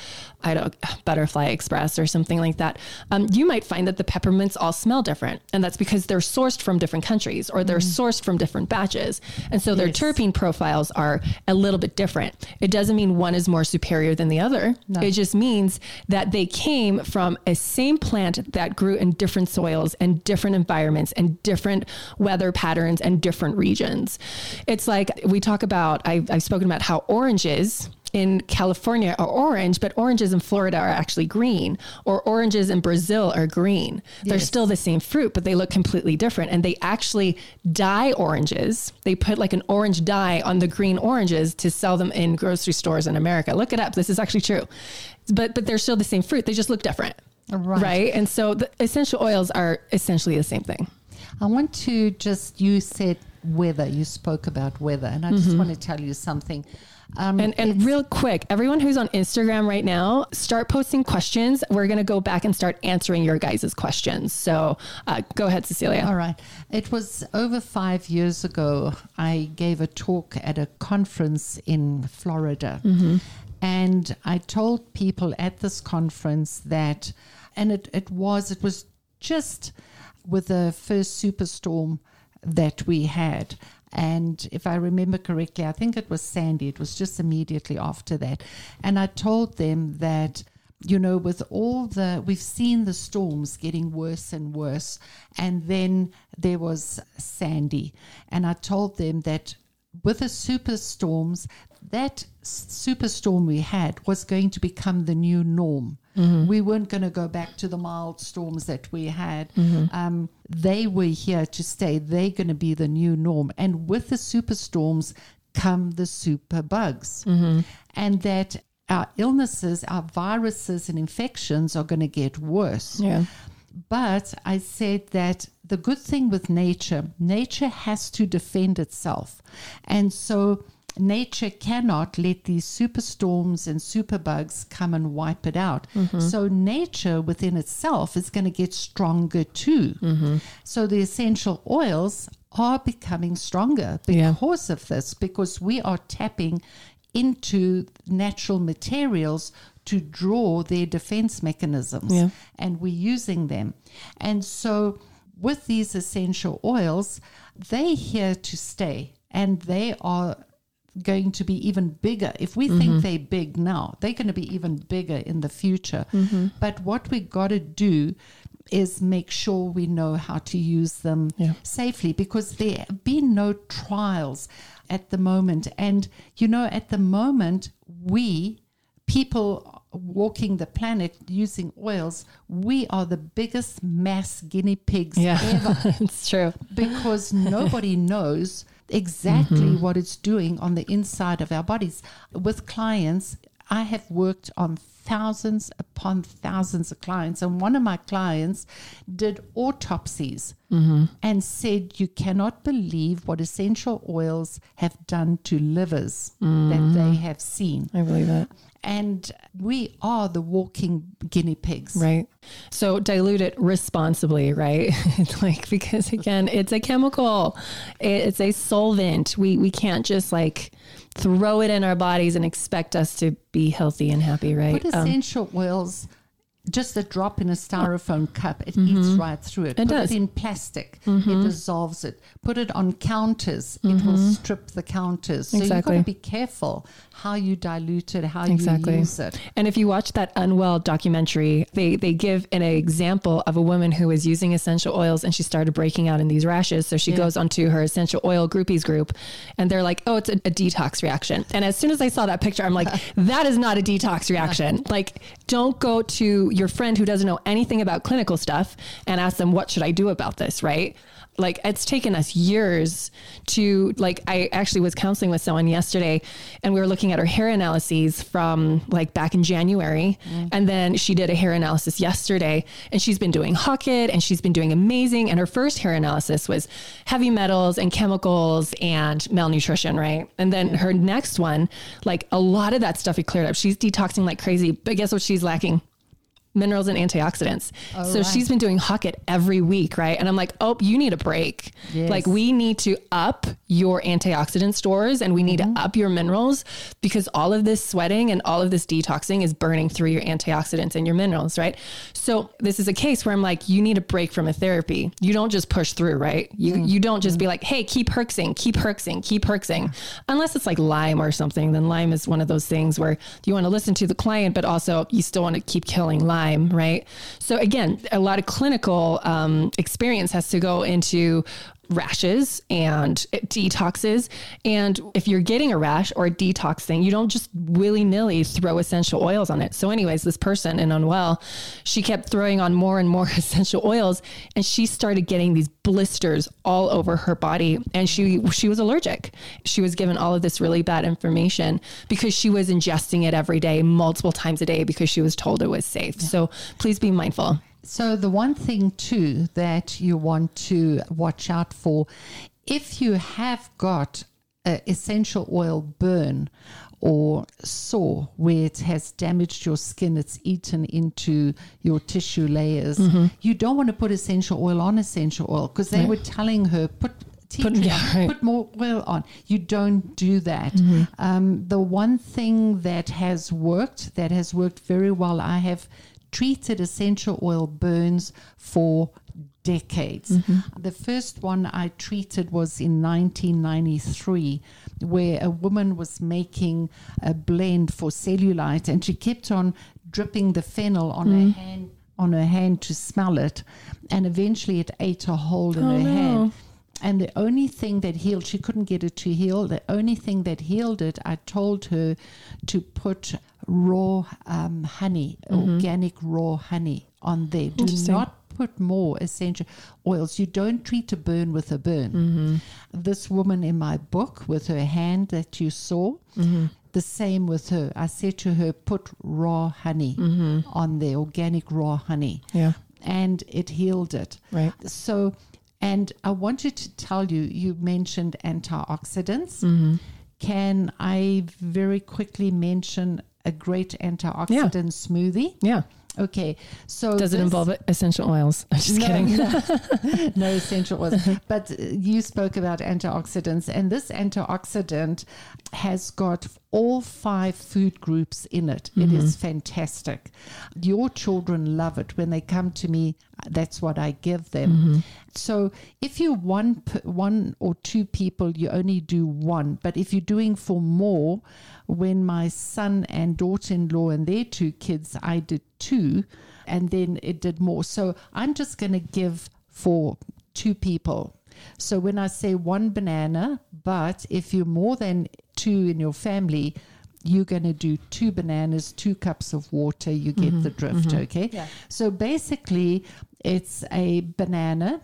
I don't Butterfly Express or something like that, um, you might find that the peppermints all smell different. And that's because they're sourced from different countries or they're sourced from different batches. And so their Yes. terpene profiles are a little bit different. It doesn't mean one is more superior than the other. No. It just means that they came from a same plant that grew in different soils and different environments and different weather patterns and different regions. It's like we talk about, I've, I've spoken about how oranges in California are orange, but oranges in Florida are actually green, or oranges in Brazil are green. They're still the same fruit, but they look completely different. And they actually dye oranges. They put like an orange dye on the green oranges to sell them in grocery stores in America. Look it up. This is actually true. But but they're still the same fruit. They just look different. Right. Right. And so the essential oils are essentially the same thing. I want to just, you said weather, you spoke about weather, and I just mm-hmm. want to tell you something. Um, Mm-hmm. And, and real quick, everyone who's on Instagram right now, start posting questions. We're going to go back and start answering your guys' questions. So uh, go ahead, Cecilia. All right. It was over five years ago. I gave a talk at a conference in Florida. And I told people at this conference that, and it, it was, it was just with the first superstorm that we had. And if I remember correctly, I think it was Sandy. It was just immediately after that. And I told them that you know, with all the, we've seen the storms getting worse and worse. And then there was Sandy. And I told them that with the superstorms, that superstorm we had was going to become the new norm. We weren't going to go back to the mild storms that we had. Um, they were here to stay. They're going to be the new norm. And with the superstorms come the super bugs. Mm-hmm. And that our illnesses, our viruses and infections are going to get worse. Yeah. But I said that the good thing with nature, nature has to defend itself. And so nature cannot let these superstorms and superbugs come and wipe it out. Mm-hmm. So nature within itself is going to get stronger too. Mm-hmm. So the essential oils are becoming stronger Yeah. because of this, because we are tapping into natural materials to draw their defense mechanisms Yeah. and we're using them. And so with these essential oils, they're here to stay and they are going to be even bigger. If we think mm-hmm. they're big now, they're going to be even bigger in the future. Mm-hmm. But what we got to do is make sure we know how to use them Yeah. safely because there have been no trials at the moment. And, you know, at the moment, we, people walking the planet using oils, we are the biggest mass guinea pigs Yeah, ever it's true. because nobody knows exactly Mm-hmm. what it's doing on the inside of our bodies. With clients, I have worked on thousands upon thousands of clients, and one of my clients did autopsies Mm-hmm. and said, You cannot believe what essential oils have done to livers that they have seen. I believe it. And we are the walking guinea pigs. Right. So dilute it responsibly, right? It's like because again, it's a chemical. It's a solvent. We we can't just like throw it in our bodies and expect us to be healthy and happy, right? Put Um, essential oils, just a drop in a styrofoam oh. cup, it mm-hmm. eats right through it. It Put does. it in plastic, it mm-hmm. dissolves it. Put it on counters, it will mm-hmm. strip the counters. So Exactly. you've got to be careful how you dilute it, how Exactly. you use it. And if you watch that Unwell documentary, they they give an example of a woman who was using essential oils and she started breaking out in these rashes. So she goes onto her essential oil groupies group, and they're like, "Oh, it's a, a detox reaction." And as soon as I saw that picture, I'm like, "That is not a detox reaction." like, don't go to your friend who doesn't know anything about clinical stuff and ask them, "What should I do about this?" Right? like it's taken us years to like i actually was counseling with someone yesterday and we were looking at her hair analyses from like back in january. Mm. And then she did a hair analysis yesterday and she's been doing HOCATT and she's been doing amazing. And her first hair analysis was heavy metals and chemicals and malnutrition right? And then her next one like a lot of that stuff had cleared up. She's detoxing like crazy but guess what she's lacking minerals and antioxidants. so right. she's been doing HOCATT every week, right? And I'm like, oh, you need a break. Yes. Like we need to up your antioxidant stores and we need to mm-hmm. up your minerals because all of this sweating and all of this detoxing is burning through your antioxidants and your minerals, right? So this is a case where I'm like, you need a break from a therapy. You don't just push through, right? You you don't just be mm-hmm. like, hey, keep herxing, keep herxing, keep herxing. Unless it's like Lyme or something, then Lyme is one of those things where you want to listen to the client, but also you still want to keep killing Lyme, right? So again, a lot of clinical um, experience has to go into rashes and detoxes. And if you're getting a rash or a detox thing, you don't just willy nilly throw essential oils on it. So, anyways, this person in Unwell, she kept throwing on more and more essential oils, and she started getting these blisters all over her body, and she she was allergic. She was given all of this really bad information because she was ingesting it every day, multiple times a day, because she was told it was safe. So, please be mindful. So, the one thing too that you want to watch out for if you have got essential oil burn or sore where it has damaged your skin, it's eaten into your tissue layers, you don't want to put essential oil on essential oil because they were telling her, put tea Put- yeah, right. put more oil on. You don't do that. Um, the one thing that has worked, that has worked very well, I have treated essential oil burns for decades. Mm-hmm. The first one I treated was in 1993, where a woman was making a blend for cellulite and she kept on dripping the fennel on her mm. hand on her hand to smell it. And eventually it ate a hole in oh, her hand and the only thing that healed, she couldn't get it to heal. The only thing that healed it, I told her to put raw um, honey, mm-hmm. organic raw honey on there. Do not put more essential oils. You don't treat a burn with a burn. Mm-hmm. This woman in my book with her hand that you saw, mm-hmm. the same with her. I said to her, put raw honey on there, organic raw honey. Yeah. And it healed it. Right. So, and I wanted to tell you, you mentioned antioxidants. Mm-hmm. Can I very quickly mention a great antioxidant smoothie? Yeah. Okay, so Does it involve essential oils? I'm just no, kidding. No, no essential oils. But you spoke about antioxidants, and this antioxidant has got all five food groups in it. It mm-hmm. is fantastic. Your children love it. When they come to me, that's what I give them. Mm-hmm. So if you're one, one or two people, you only do one. But if you're doing for more, when my son and daughter in law and their two kids, I did two, and then it did more. So I'm just going to give for two people. So when I say one banana, but if you're more than two in your family, you're going to do two bananas, two cups of water. You get mm-hmm, the drift, mm-hmm. okay? Yeah. So basically, it's a banana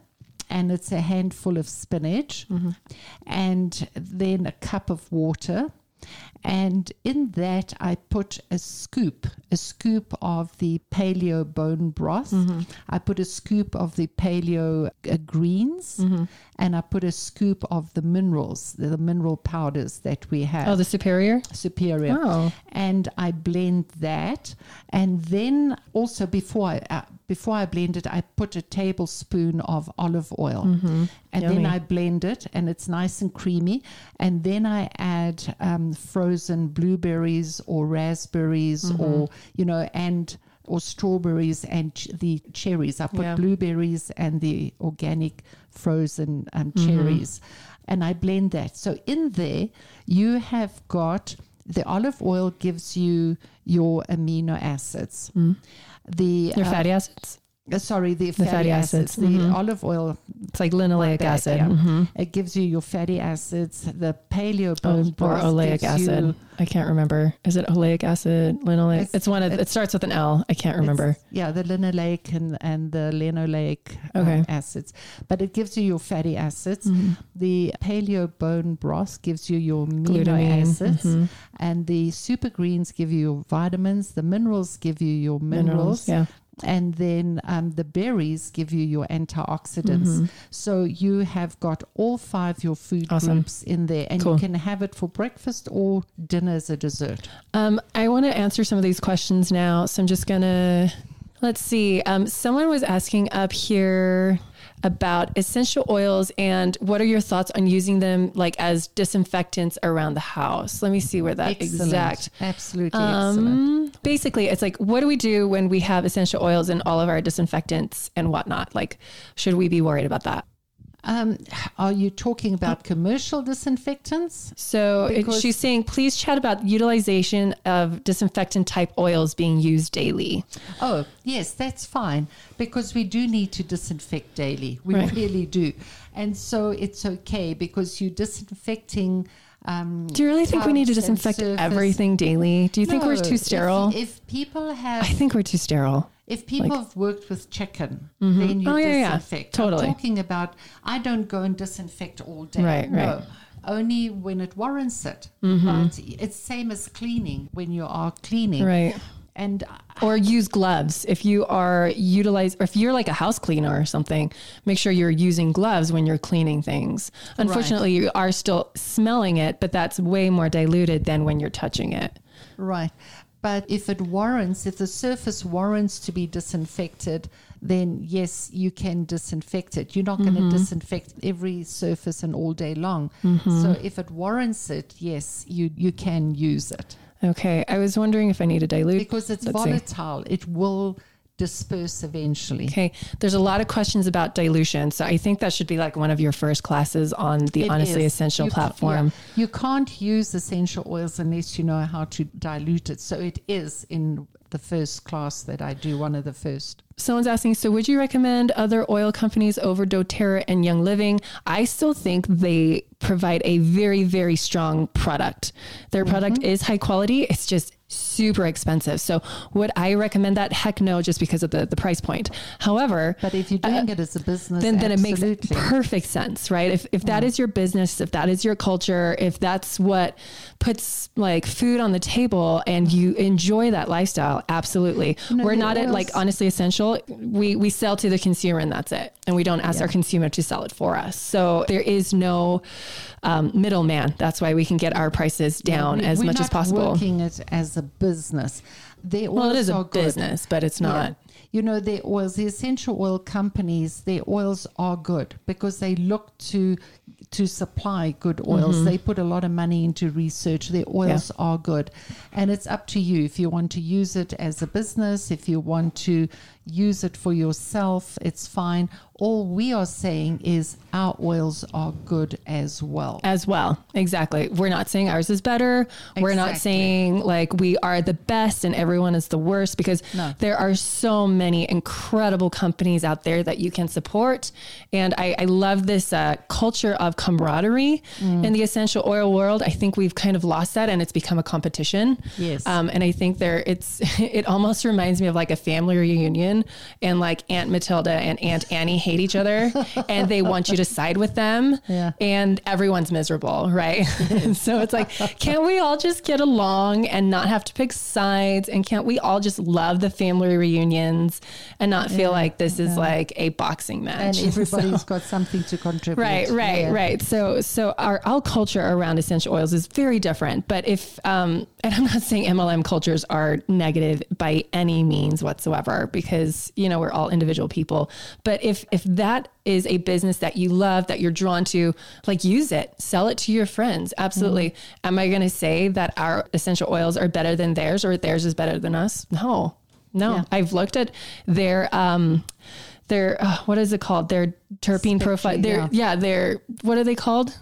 and it's a handful of spinach mm-hmm. and then a cup of water. And in that, I put a scoop, a scoop of the paleo bone broth. I put a scoop of the paleo uh, greens, and I put a scoop of the minerals, the, the mineral powders that we have Oh, the superior. superior. Oh. And I blend that, and then also before I uh, before I blend it, I put a tablespoon of olive oil, and Yummy. then I blend it, and it's nice and creamy. And then I add um, frozen blueberries or raspberries, or you know, and or strawberries and ch- the cherries. I put Yeah. blueberries and the organic frozen um, cherries, and I blend that. So in there, you have got the olive oil gives you your amino acids. The Your uh, fatty acids. Uh, sorry, the, fatty, fatty acids. acids. The olive oil It's like linoleic bad, acid. yeah. Mhm. it gives you your fatty acids. The paleo Oh, bone or broth oleic gives you- acid. I can't remember. Is it oleic acid? Linoleic? It's, It's- one of. It starts with an L. I can't remember. Yeah, the linoleic and, and the linoleic um, Okay. acids. But it gives you your fatty acids. Mhm. The paleo bone broth gives you your amino Glutamine. acids. Mhm. And the super greens give you your vitamins. The minerals give you your minerals. Yeah. And then um, the berries give you your antioxidants. Mhm. So you have got all five your food Awesome. groups in there, and Cool. you can have it for breakfast or dinner as a dessert. Um, I want to answer some of these questions now. So I'm just going to, let's see. Um, someone was asking up here about essential oils and what are your thoughts on using them like as disinfectants around the house? Let me see where that Excellent. exact. absolutely excellent. Um, basically, it's like, what do we do when we have essential oils in all of our disinfectants and whatnot? Like, should we be worried about that? Um, are you talking about commercial disinfectants? So it, Because- she's saying, please chat about utilization of disinfectant type oils being used daily. Oh, yes, that's fine because we do need to disinfect daily. We Right. really do. And so it's okay because you're disinfecting. Um, Do you really think we need to disinfect everything daily? Do you think we're too sterile? If, people have I think we're too sterile. If people have worked with chicken, then you Oh, yeah, yeah. disinfect. Totally. I'm talking about, I don't go and disinfect all day. Right, no. right. Only when it warrants it. Mm-hmm. But it's same as cleaning when you are cleaning. Right. And Or use gloves. If you are utilize or if you're like a house cleaner or something, make sure you're using gloves when you're cleaning things. Unfortunately, you are still smelling it, but that's way more diluted than when you're touching it. right. But if it warrants, if the surface warrants to be disinfected, then yes, you can disinfect it. You're not going Mm-hmm. to disinfect every surface and all day long. Mm-hmm. So if it warrants it, yes, you you can use it. Okay. I was wondering if I need to dilute. because it's Let's see. volatile. It will disperse eventually. Okay. There's a lot of questions about dilution. So I think that should be like one of your first classes on the It Honestly is. Essential You platform. yeah. You can't use essential oils unless you know how to dilute it. So it is in the first class that I do, one of the first. Someone's asking, so would you recommend other oil companies over doTERRA and Young Living? I still think they provide a very, very strong product. Their product mm-hmm. is high quality. It's just super expensive. So would I recommend that? Heck no, just because of the, the price point. However, But if you're doing it as a business, Uh, then, then it makes perfect sense, right? If, if that is your business, if that is your culture, if that's what puts like food on the table and you enjoy that lifestyle, absolutely. know, We're not at like honestly essential. We, we sell to the consumer and that's it. And we don't ask our consumer to sell it for us. So there is no um, middleman. That's why we can get our prices down We- as much as possible. Working it as a business. Their Well, it oils a are good. business, but it's not. Yeah. you know, the oils, the essential oil companies, their oils are good because they look to to supply good oils. Mm-hmm. They put a lot of money into research. Their oils are good. And it's up to you if you want to use it as a business, if you want to use it for yourself, it's fine. All we are saying is our oils are good as well. as well. Exactly. We're not saying ours is better. We're not saying like we are the best and everyone is the worst because No. there are so many incredible companies out there that you can support. And I, I love this uh, culture of camaraderie Mm. in the essential oil world. I think we've kind of lost that and it's become a competition. Yes. Um, and I think there it's it almost reminds me of like a family reunion and like Aunt Matilda and Aunt Annie hate each other and they want you to side with them Yeah. and everyone's miserable, right? so it's like, can't we all just get along and not have to pick sides? And can't we all just love the family reunions and not feel like this is like a boxing match? and So- everybody's got something to contribute. Right, right, Yeah. right. So, so our, our culture around essential oils is very different. But if, um, and I'm not saying MLM cultures are negative by any means whatsoever, because you know we're all individual people. But if if that is a business that you love, that you're drawn to, like use it, sell it to your friends. Absolutely. Am I going to say that our essential oils are better than theirs or theirs is better than us? No, no. Yeah. I've looked at their um their uh, what is it called? Their terpene profile. Their yeah. yeah, their what are they called?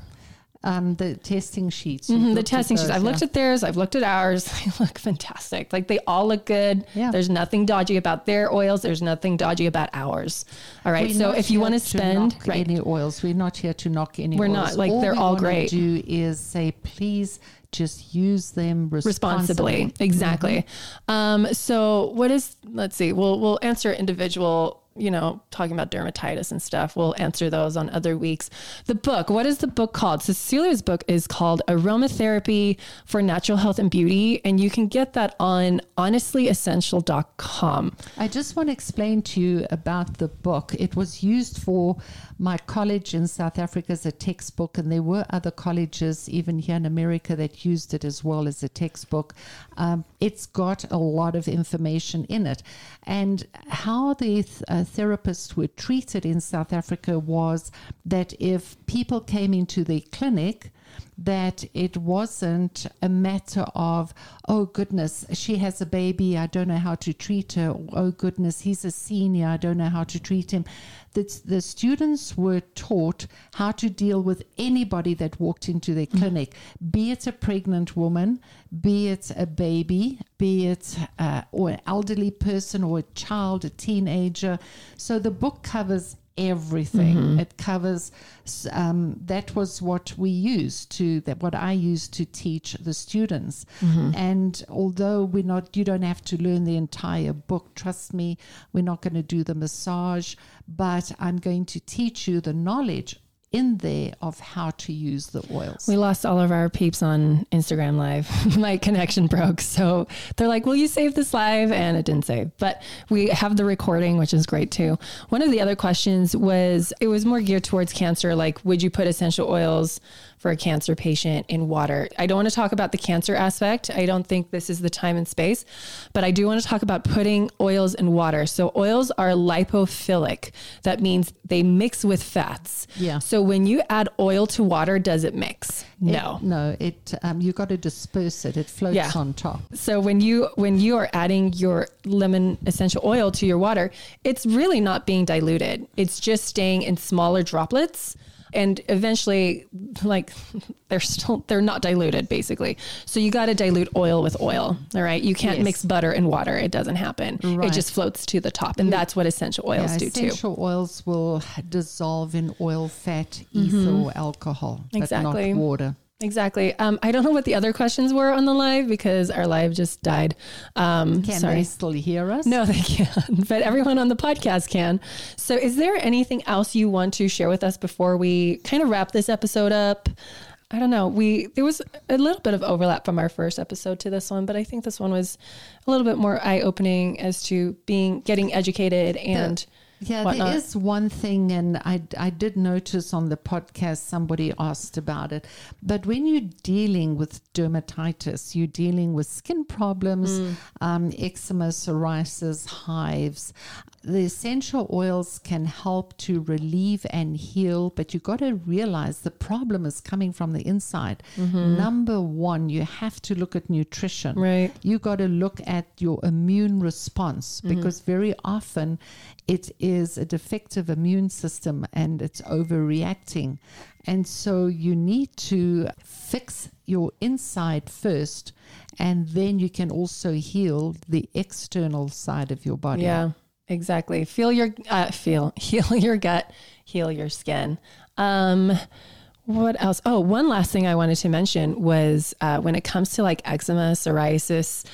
Um, the testing sheets. Mhm, the testing sheets. I've looked at theirs. I've looked at ours. They look fantastic. Like they all look good. Yeah. There's nothing dodgy about their oils. There's nothing dodgy about ours. All right. We're so if you want to spend, right. any oils, we're not here to knock any. We're oils. not, like, they're we all great. Do is say, please just use them responsibly. responsibly. Exactly. Um, so what is let's see, we'll we'll answer individual, you know, talking about dermatitis and stuff. We'll answer those on other weeks. The book, what is the book called? Cecilia's book is called Aromatherapy for Natural Health and Beauty, and you can get that on honestlyessential.com. I just want to explain to you about the book. It was used for my college in South Africa as a textbook, and there were other colleges, even here in America, that used it as well as a textbook. Um, it's got a lot of information in it. And how the th- uh, therapists were treated in South Africa was that if people came into the clinic, that it wasn't a matter of, oh goodness, she has a baby, I don't know how to treat her. Or, oh goodness, he's a senior, I don't know how to treat him. The, the students were taught how to deal with anybody that walked into their clinic, be it a pregnant woman, be it a baby, be it uh, or an elderly person or a child, a teenager. So the book covers everything. It covers. Um, that was what we used to that what I used to teach the students. And although we're not, you don't have to learn the entire book. Trust me, we're not going to do the massage, but I'm going to teach you the knowledge in there of how to use the oils. We lost all of our peeps on Instagram Live. My connection broke. So they're like, Will you save this live? And it didn't save. But we have the recording, which is great too. One of the other questions was it was more geared towards cancer. Like, would you put essential oils for a cancer patient in water? I don't want to talk about the cancer aspect. I don't think this is the time and space, but I do want to talk about putting oils in water. So oils are lipophilic. That means they mix with fats. Yeah. So when you add oil to water, does it mix? No. It, no, it um, you got to disperse it. It floats Yeah. on top. So when you when you are adding your lemon essential oil to your water, it's really not being diluted. It's just staying in smaller droplets and eventually like they're still they're not diluted basically. So you got to dilute oil with oil, all right? You can't Yes. mix butter and water. It doesn't happen. It just floats to the top and that's what essential oils Yeah, do too. essential oils will dissolve in oil, fat, ether, or alcohol, but Mm-hmm. Not water. Exactly. Um, I don't know what the other questions were on the live because our live just died. Um, Can sorry. they still hear us? No, they can't, but everyone on the podcast can. So, is there anything else you want to share with us before we kind of wrap this episode up? I don't know. We there was a little bit of overlap from our first episode to this one, but I think this one was a little bit more eye opening as to being getting educated and Yeah, whatnot. there is one thing, and I, I did notice on the podcast somebody asked about it. But when you're dealing with dermatitis, you're dealing with skin problems, Mm. um, eczema, psoriasis, hives. The essential oils can help to relieve and heal, but you got to realize the problem is coming from the inside. Number one, you have to look at nutrition Mm-hmm. Right. you got to look at your immune response Mm-hmm. because very often it is a defective immune system and it's overreacting. And so you need to fix your inside first, and then you can also heal the external side of your body. Yeah, exactly. Feel your uh, feel heal your gut, heal your skin. Um, what else? Oh, one last thing I wanted to mention was uh, when it comes to like eczema, psoriasis,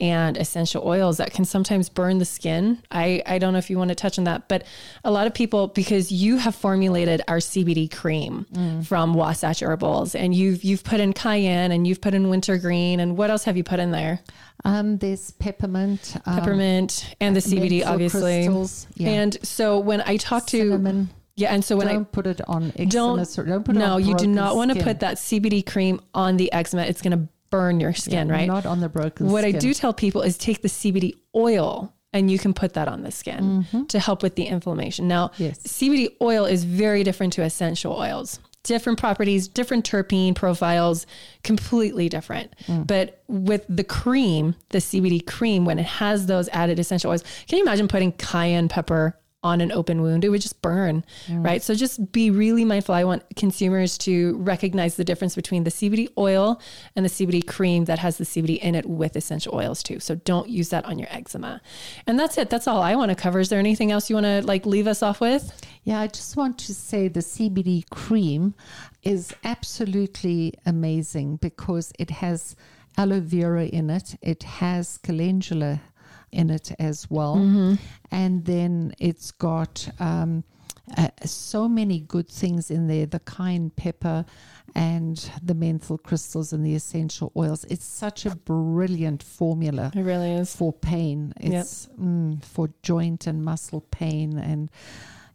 and essential oils that can sometimes burn the skin. I, I don't know if you want to touch on that, but a lot of people, because you have formulated our CBD cream from Wasatch Herbals and you've, you've put in cayenne and you've put in wintergreen and what else have you put in there? Um, there's peppermint, um, peppermint and the CBD, obviously. yeah. And so when I talk to cinnamon. yeah, and so when don't put it on eczema. Don't- don't put no, you do not want to put that CBD cream on the eczema. It's going to burn your skin, right? Not on the broken what skin. I do tell people is take the CBD oil and you can put that on the skin to help with the inflammation. Now, Mm-hmm. Yes. CBD oil is very different to essential oils. Different properties, different terpene profiles, completely different. Mm. But with the cream, the CBD cream, when it has those added essential oils, can you imagine putting cayenne pepper on an open wound? It would just burn, right? So just be really mindful. I want consumers to recognize the difference between the CBD oil and the CBD cream that has the CBD in it with essential oils too. So don't use that on your eczema. And that's it. That's all I want to cover. Is there anything else you want to like leave us off with? Yeah, I just want to say the CBD cream is absolutely amazing because it has aloe vera in it, it has calendula in it as well, and then it's got um, uh, so many good things in there the cayenne pepper and the menthol crystals and the essential oils. It's such a brilliant formula It really is. for pain. It's mm, for joint and muscle pain and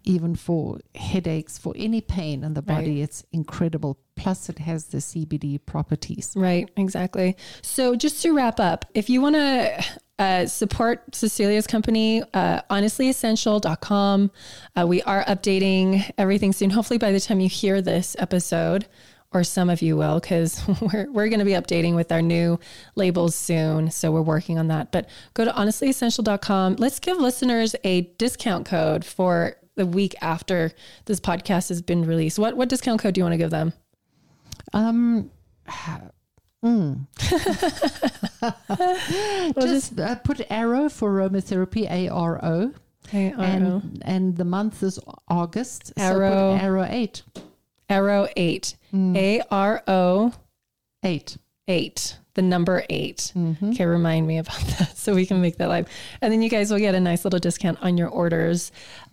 even for headaches, for any pain in the body. It's incredible. Plus, it has the CBD properties. Right, exactly. So, just to wrap up, if you want to uh, support Cecilia's company, uh, honestlyessential.com, uh, we are updating everything soon. Hopefully, by the time you hear this episode, or some of you will, because we're, we're going to be updating with our new labels soon. So, we're working on that. But go to honestlyessential.com. Let's give listeners a discount code for the week after this podcast has been released. What, what discount code do you want to give them? Um, mm. Just uh, put arrow for aromatherapy, A R O. And, and the month is August. Arrow. So put arrow 8. Arrow 8. A R O 8. 8. The number 8. Okay, remind me about that so we can make that live. And then you guys will get a nice little discount on your orders.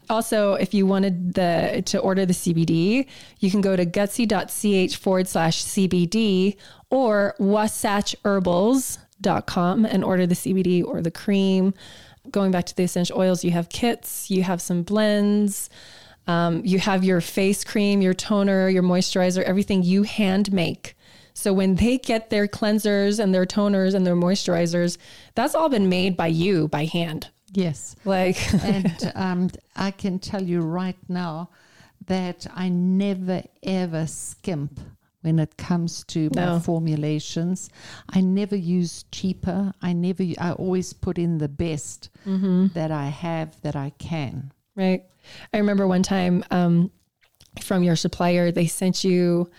Also, if you wanted the to order the CBD, you can go to gutsy.ch forward slash CBD or wasatchherbals.com and order the CBD or the cream. Going back to the essential oils, you have kits, you have some blends. Um, you have your face cream, your toner, your moisturizer, everything you hand make. So when they get their cleansers and their toners and their moisturizers, that's all been made by you by hand. Yes. Like, and um, I can tell you right now that I never ever skimp when it comes to my formulations. I never use cheaper. I never. I always put in the best that I have that I can. right? I remember one time um, from your supplier, they sent you,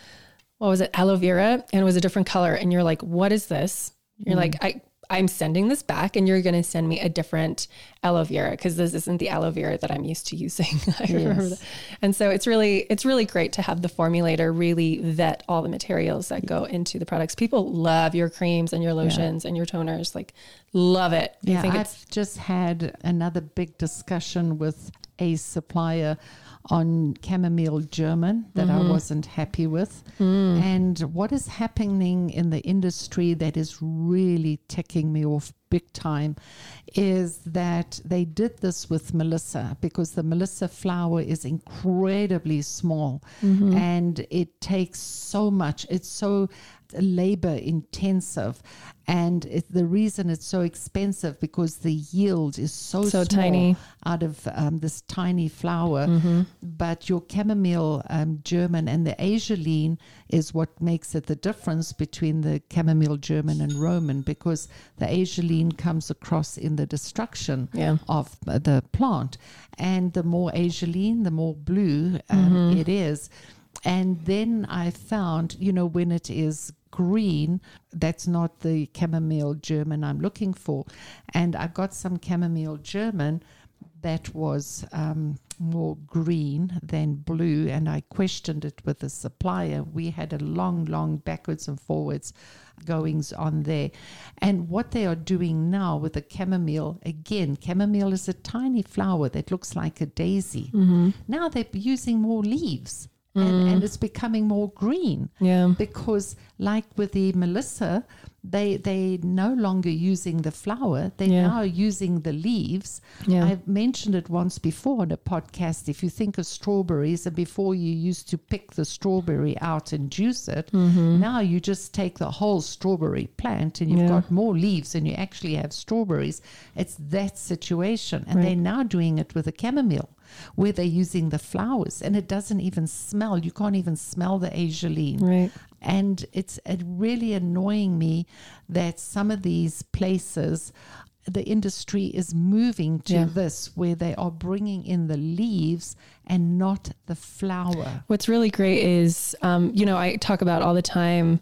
what was it, aloe vera, and it was a different color. And you're like, what is this? You're mm-hmm. like, I, I'm sending this back, and you're going to send me a different aloe vera because this isn't the aloe vera that I'm used to using. I remember that. And so it's really, it's really great to have the formulator really vet all the materials that go into the products. People love your creams and your lotions and your toners, like love it. I Yeah, think I've just had another big discussion with a supplier on chamomile German that I mm-hmm. wasn't happy with. Mm. And what is happening in the industry that is really ticking me off big time is that they did this with Melissa because the Melissa flower is incredibly small. And it takes so much. It's so labor intensive. And it, the reason it's so expensive because the yield is so, So tiny. out of um, this tiny flower. But your chamomile um, german and the azulene is what makes it the difference between the chamomile german and roman because the azulene comes across in the destruction Yeah. of the plant and the more azulene the more blue um, it is and then I found, you know, when it is green, that's not the chamomile German I'm looking for. And I got some chamomile German that was um, more green than blue. And I questioned it with the supplier. We had a long, long backwards and forwards goings on there. And what they are doing now with the chamomile, again, chamomile is a tiny flower that looks like a daisy. Now they're using more leaves. And, and it's becoming more green Yeah. because like with the melissa they they no longer using the flower they're Yeah. now using the leaves Yeah. i've mentioned it once before on a podcast if you think of strawberries and before you used to pick the strawberry out and juice it Mm-hmm. now you just take the whole strawberry plant and you've Yeah. got more leaves and you actually have strawberries it's that situation and Right. they're now doing it with a chamomile where they're using the flowers and it doesn't even smell you can't even smell the azulene Right. and it's uh, really annoying me that some of these places, the industry is moving to Yeah. this where they are bringing in the leaves and not the flower. What's really great is, um, you know, I talk about all the time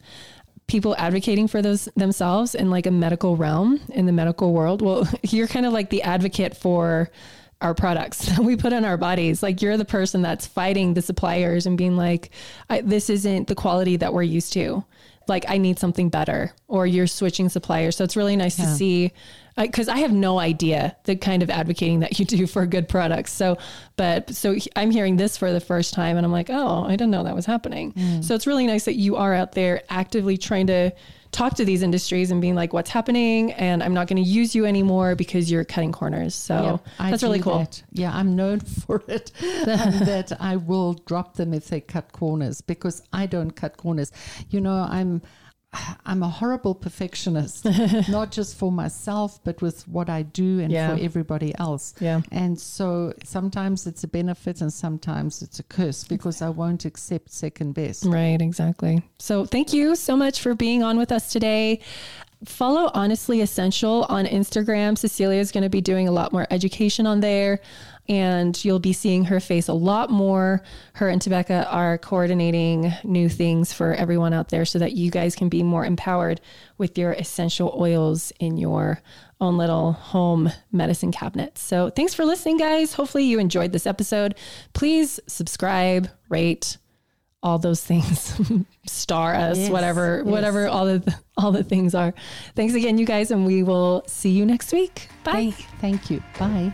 people advocating for those themselves in like a medical realm in the medical world. Well, you're kind of like the advocate for our products that we put on our bodies. Like you're the person that's fighting the suppliers and being like, I, this isn't the quality that we're used to. Like I need something better, or you're switching suppliers. So it's really nice to see because I have no idea the kind of advocating that you do for good products. So, but so I'm hearing this for the first time and I'm like, oh, I didn't know that was happening. Mm. So it's really nice that you are out there actively trying to talk to these industries and being like, what's happening? And I'm not going to use you anymore because you're cutting corners. So Yeah, that's really cool. that. Yeah, I'm known for it. that I will drop them if they cut corners because I don't cut corners. You know, I'm I'm a horrible perfectionist, not just for myself, but with what I do and Yeah. for everybody else. Yeah. And so sometimes it's a benefit and sometimes it's a curse because I won't accept second best. Right, exactly. So thank you so much for being on with us today. Follow Honestly Essential on Instagram. Cecilia is going to be doing a lot more education on there, and you'll be seeing her face a lot more. Her and Tebecca are coordinating new things for everyone out there so that you guys can be more empowered with your essential oils in your own little home medicine cabinet. So thanks for listening, guys. Hopefully, you enjoyed this episode. Please subscribe, rate, all those things star us Yes, whatever yes. whatever all the all the things are thanks again you guys and we will see you next week bye Thank, thank you. Bye.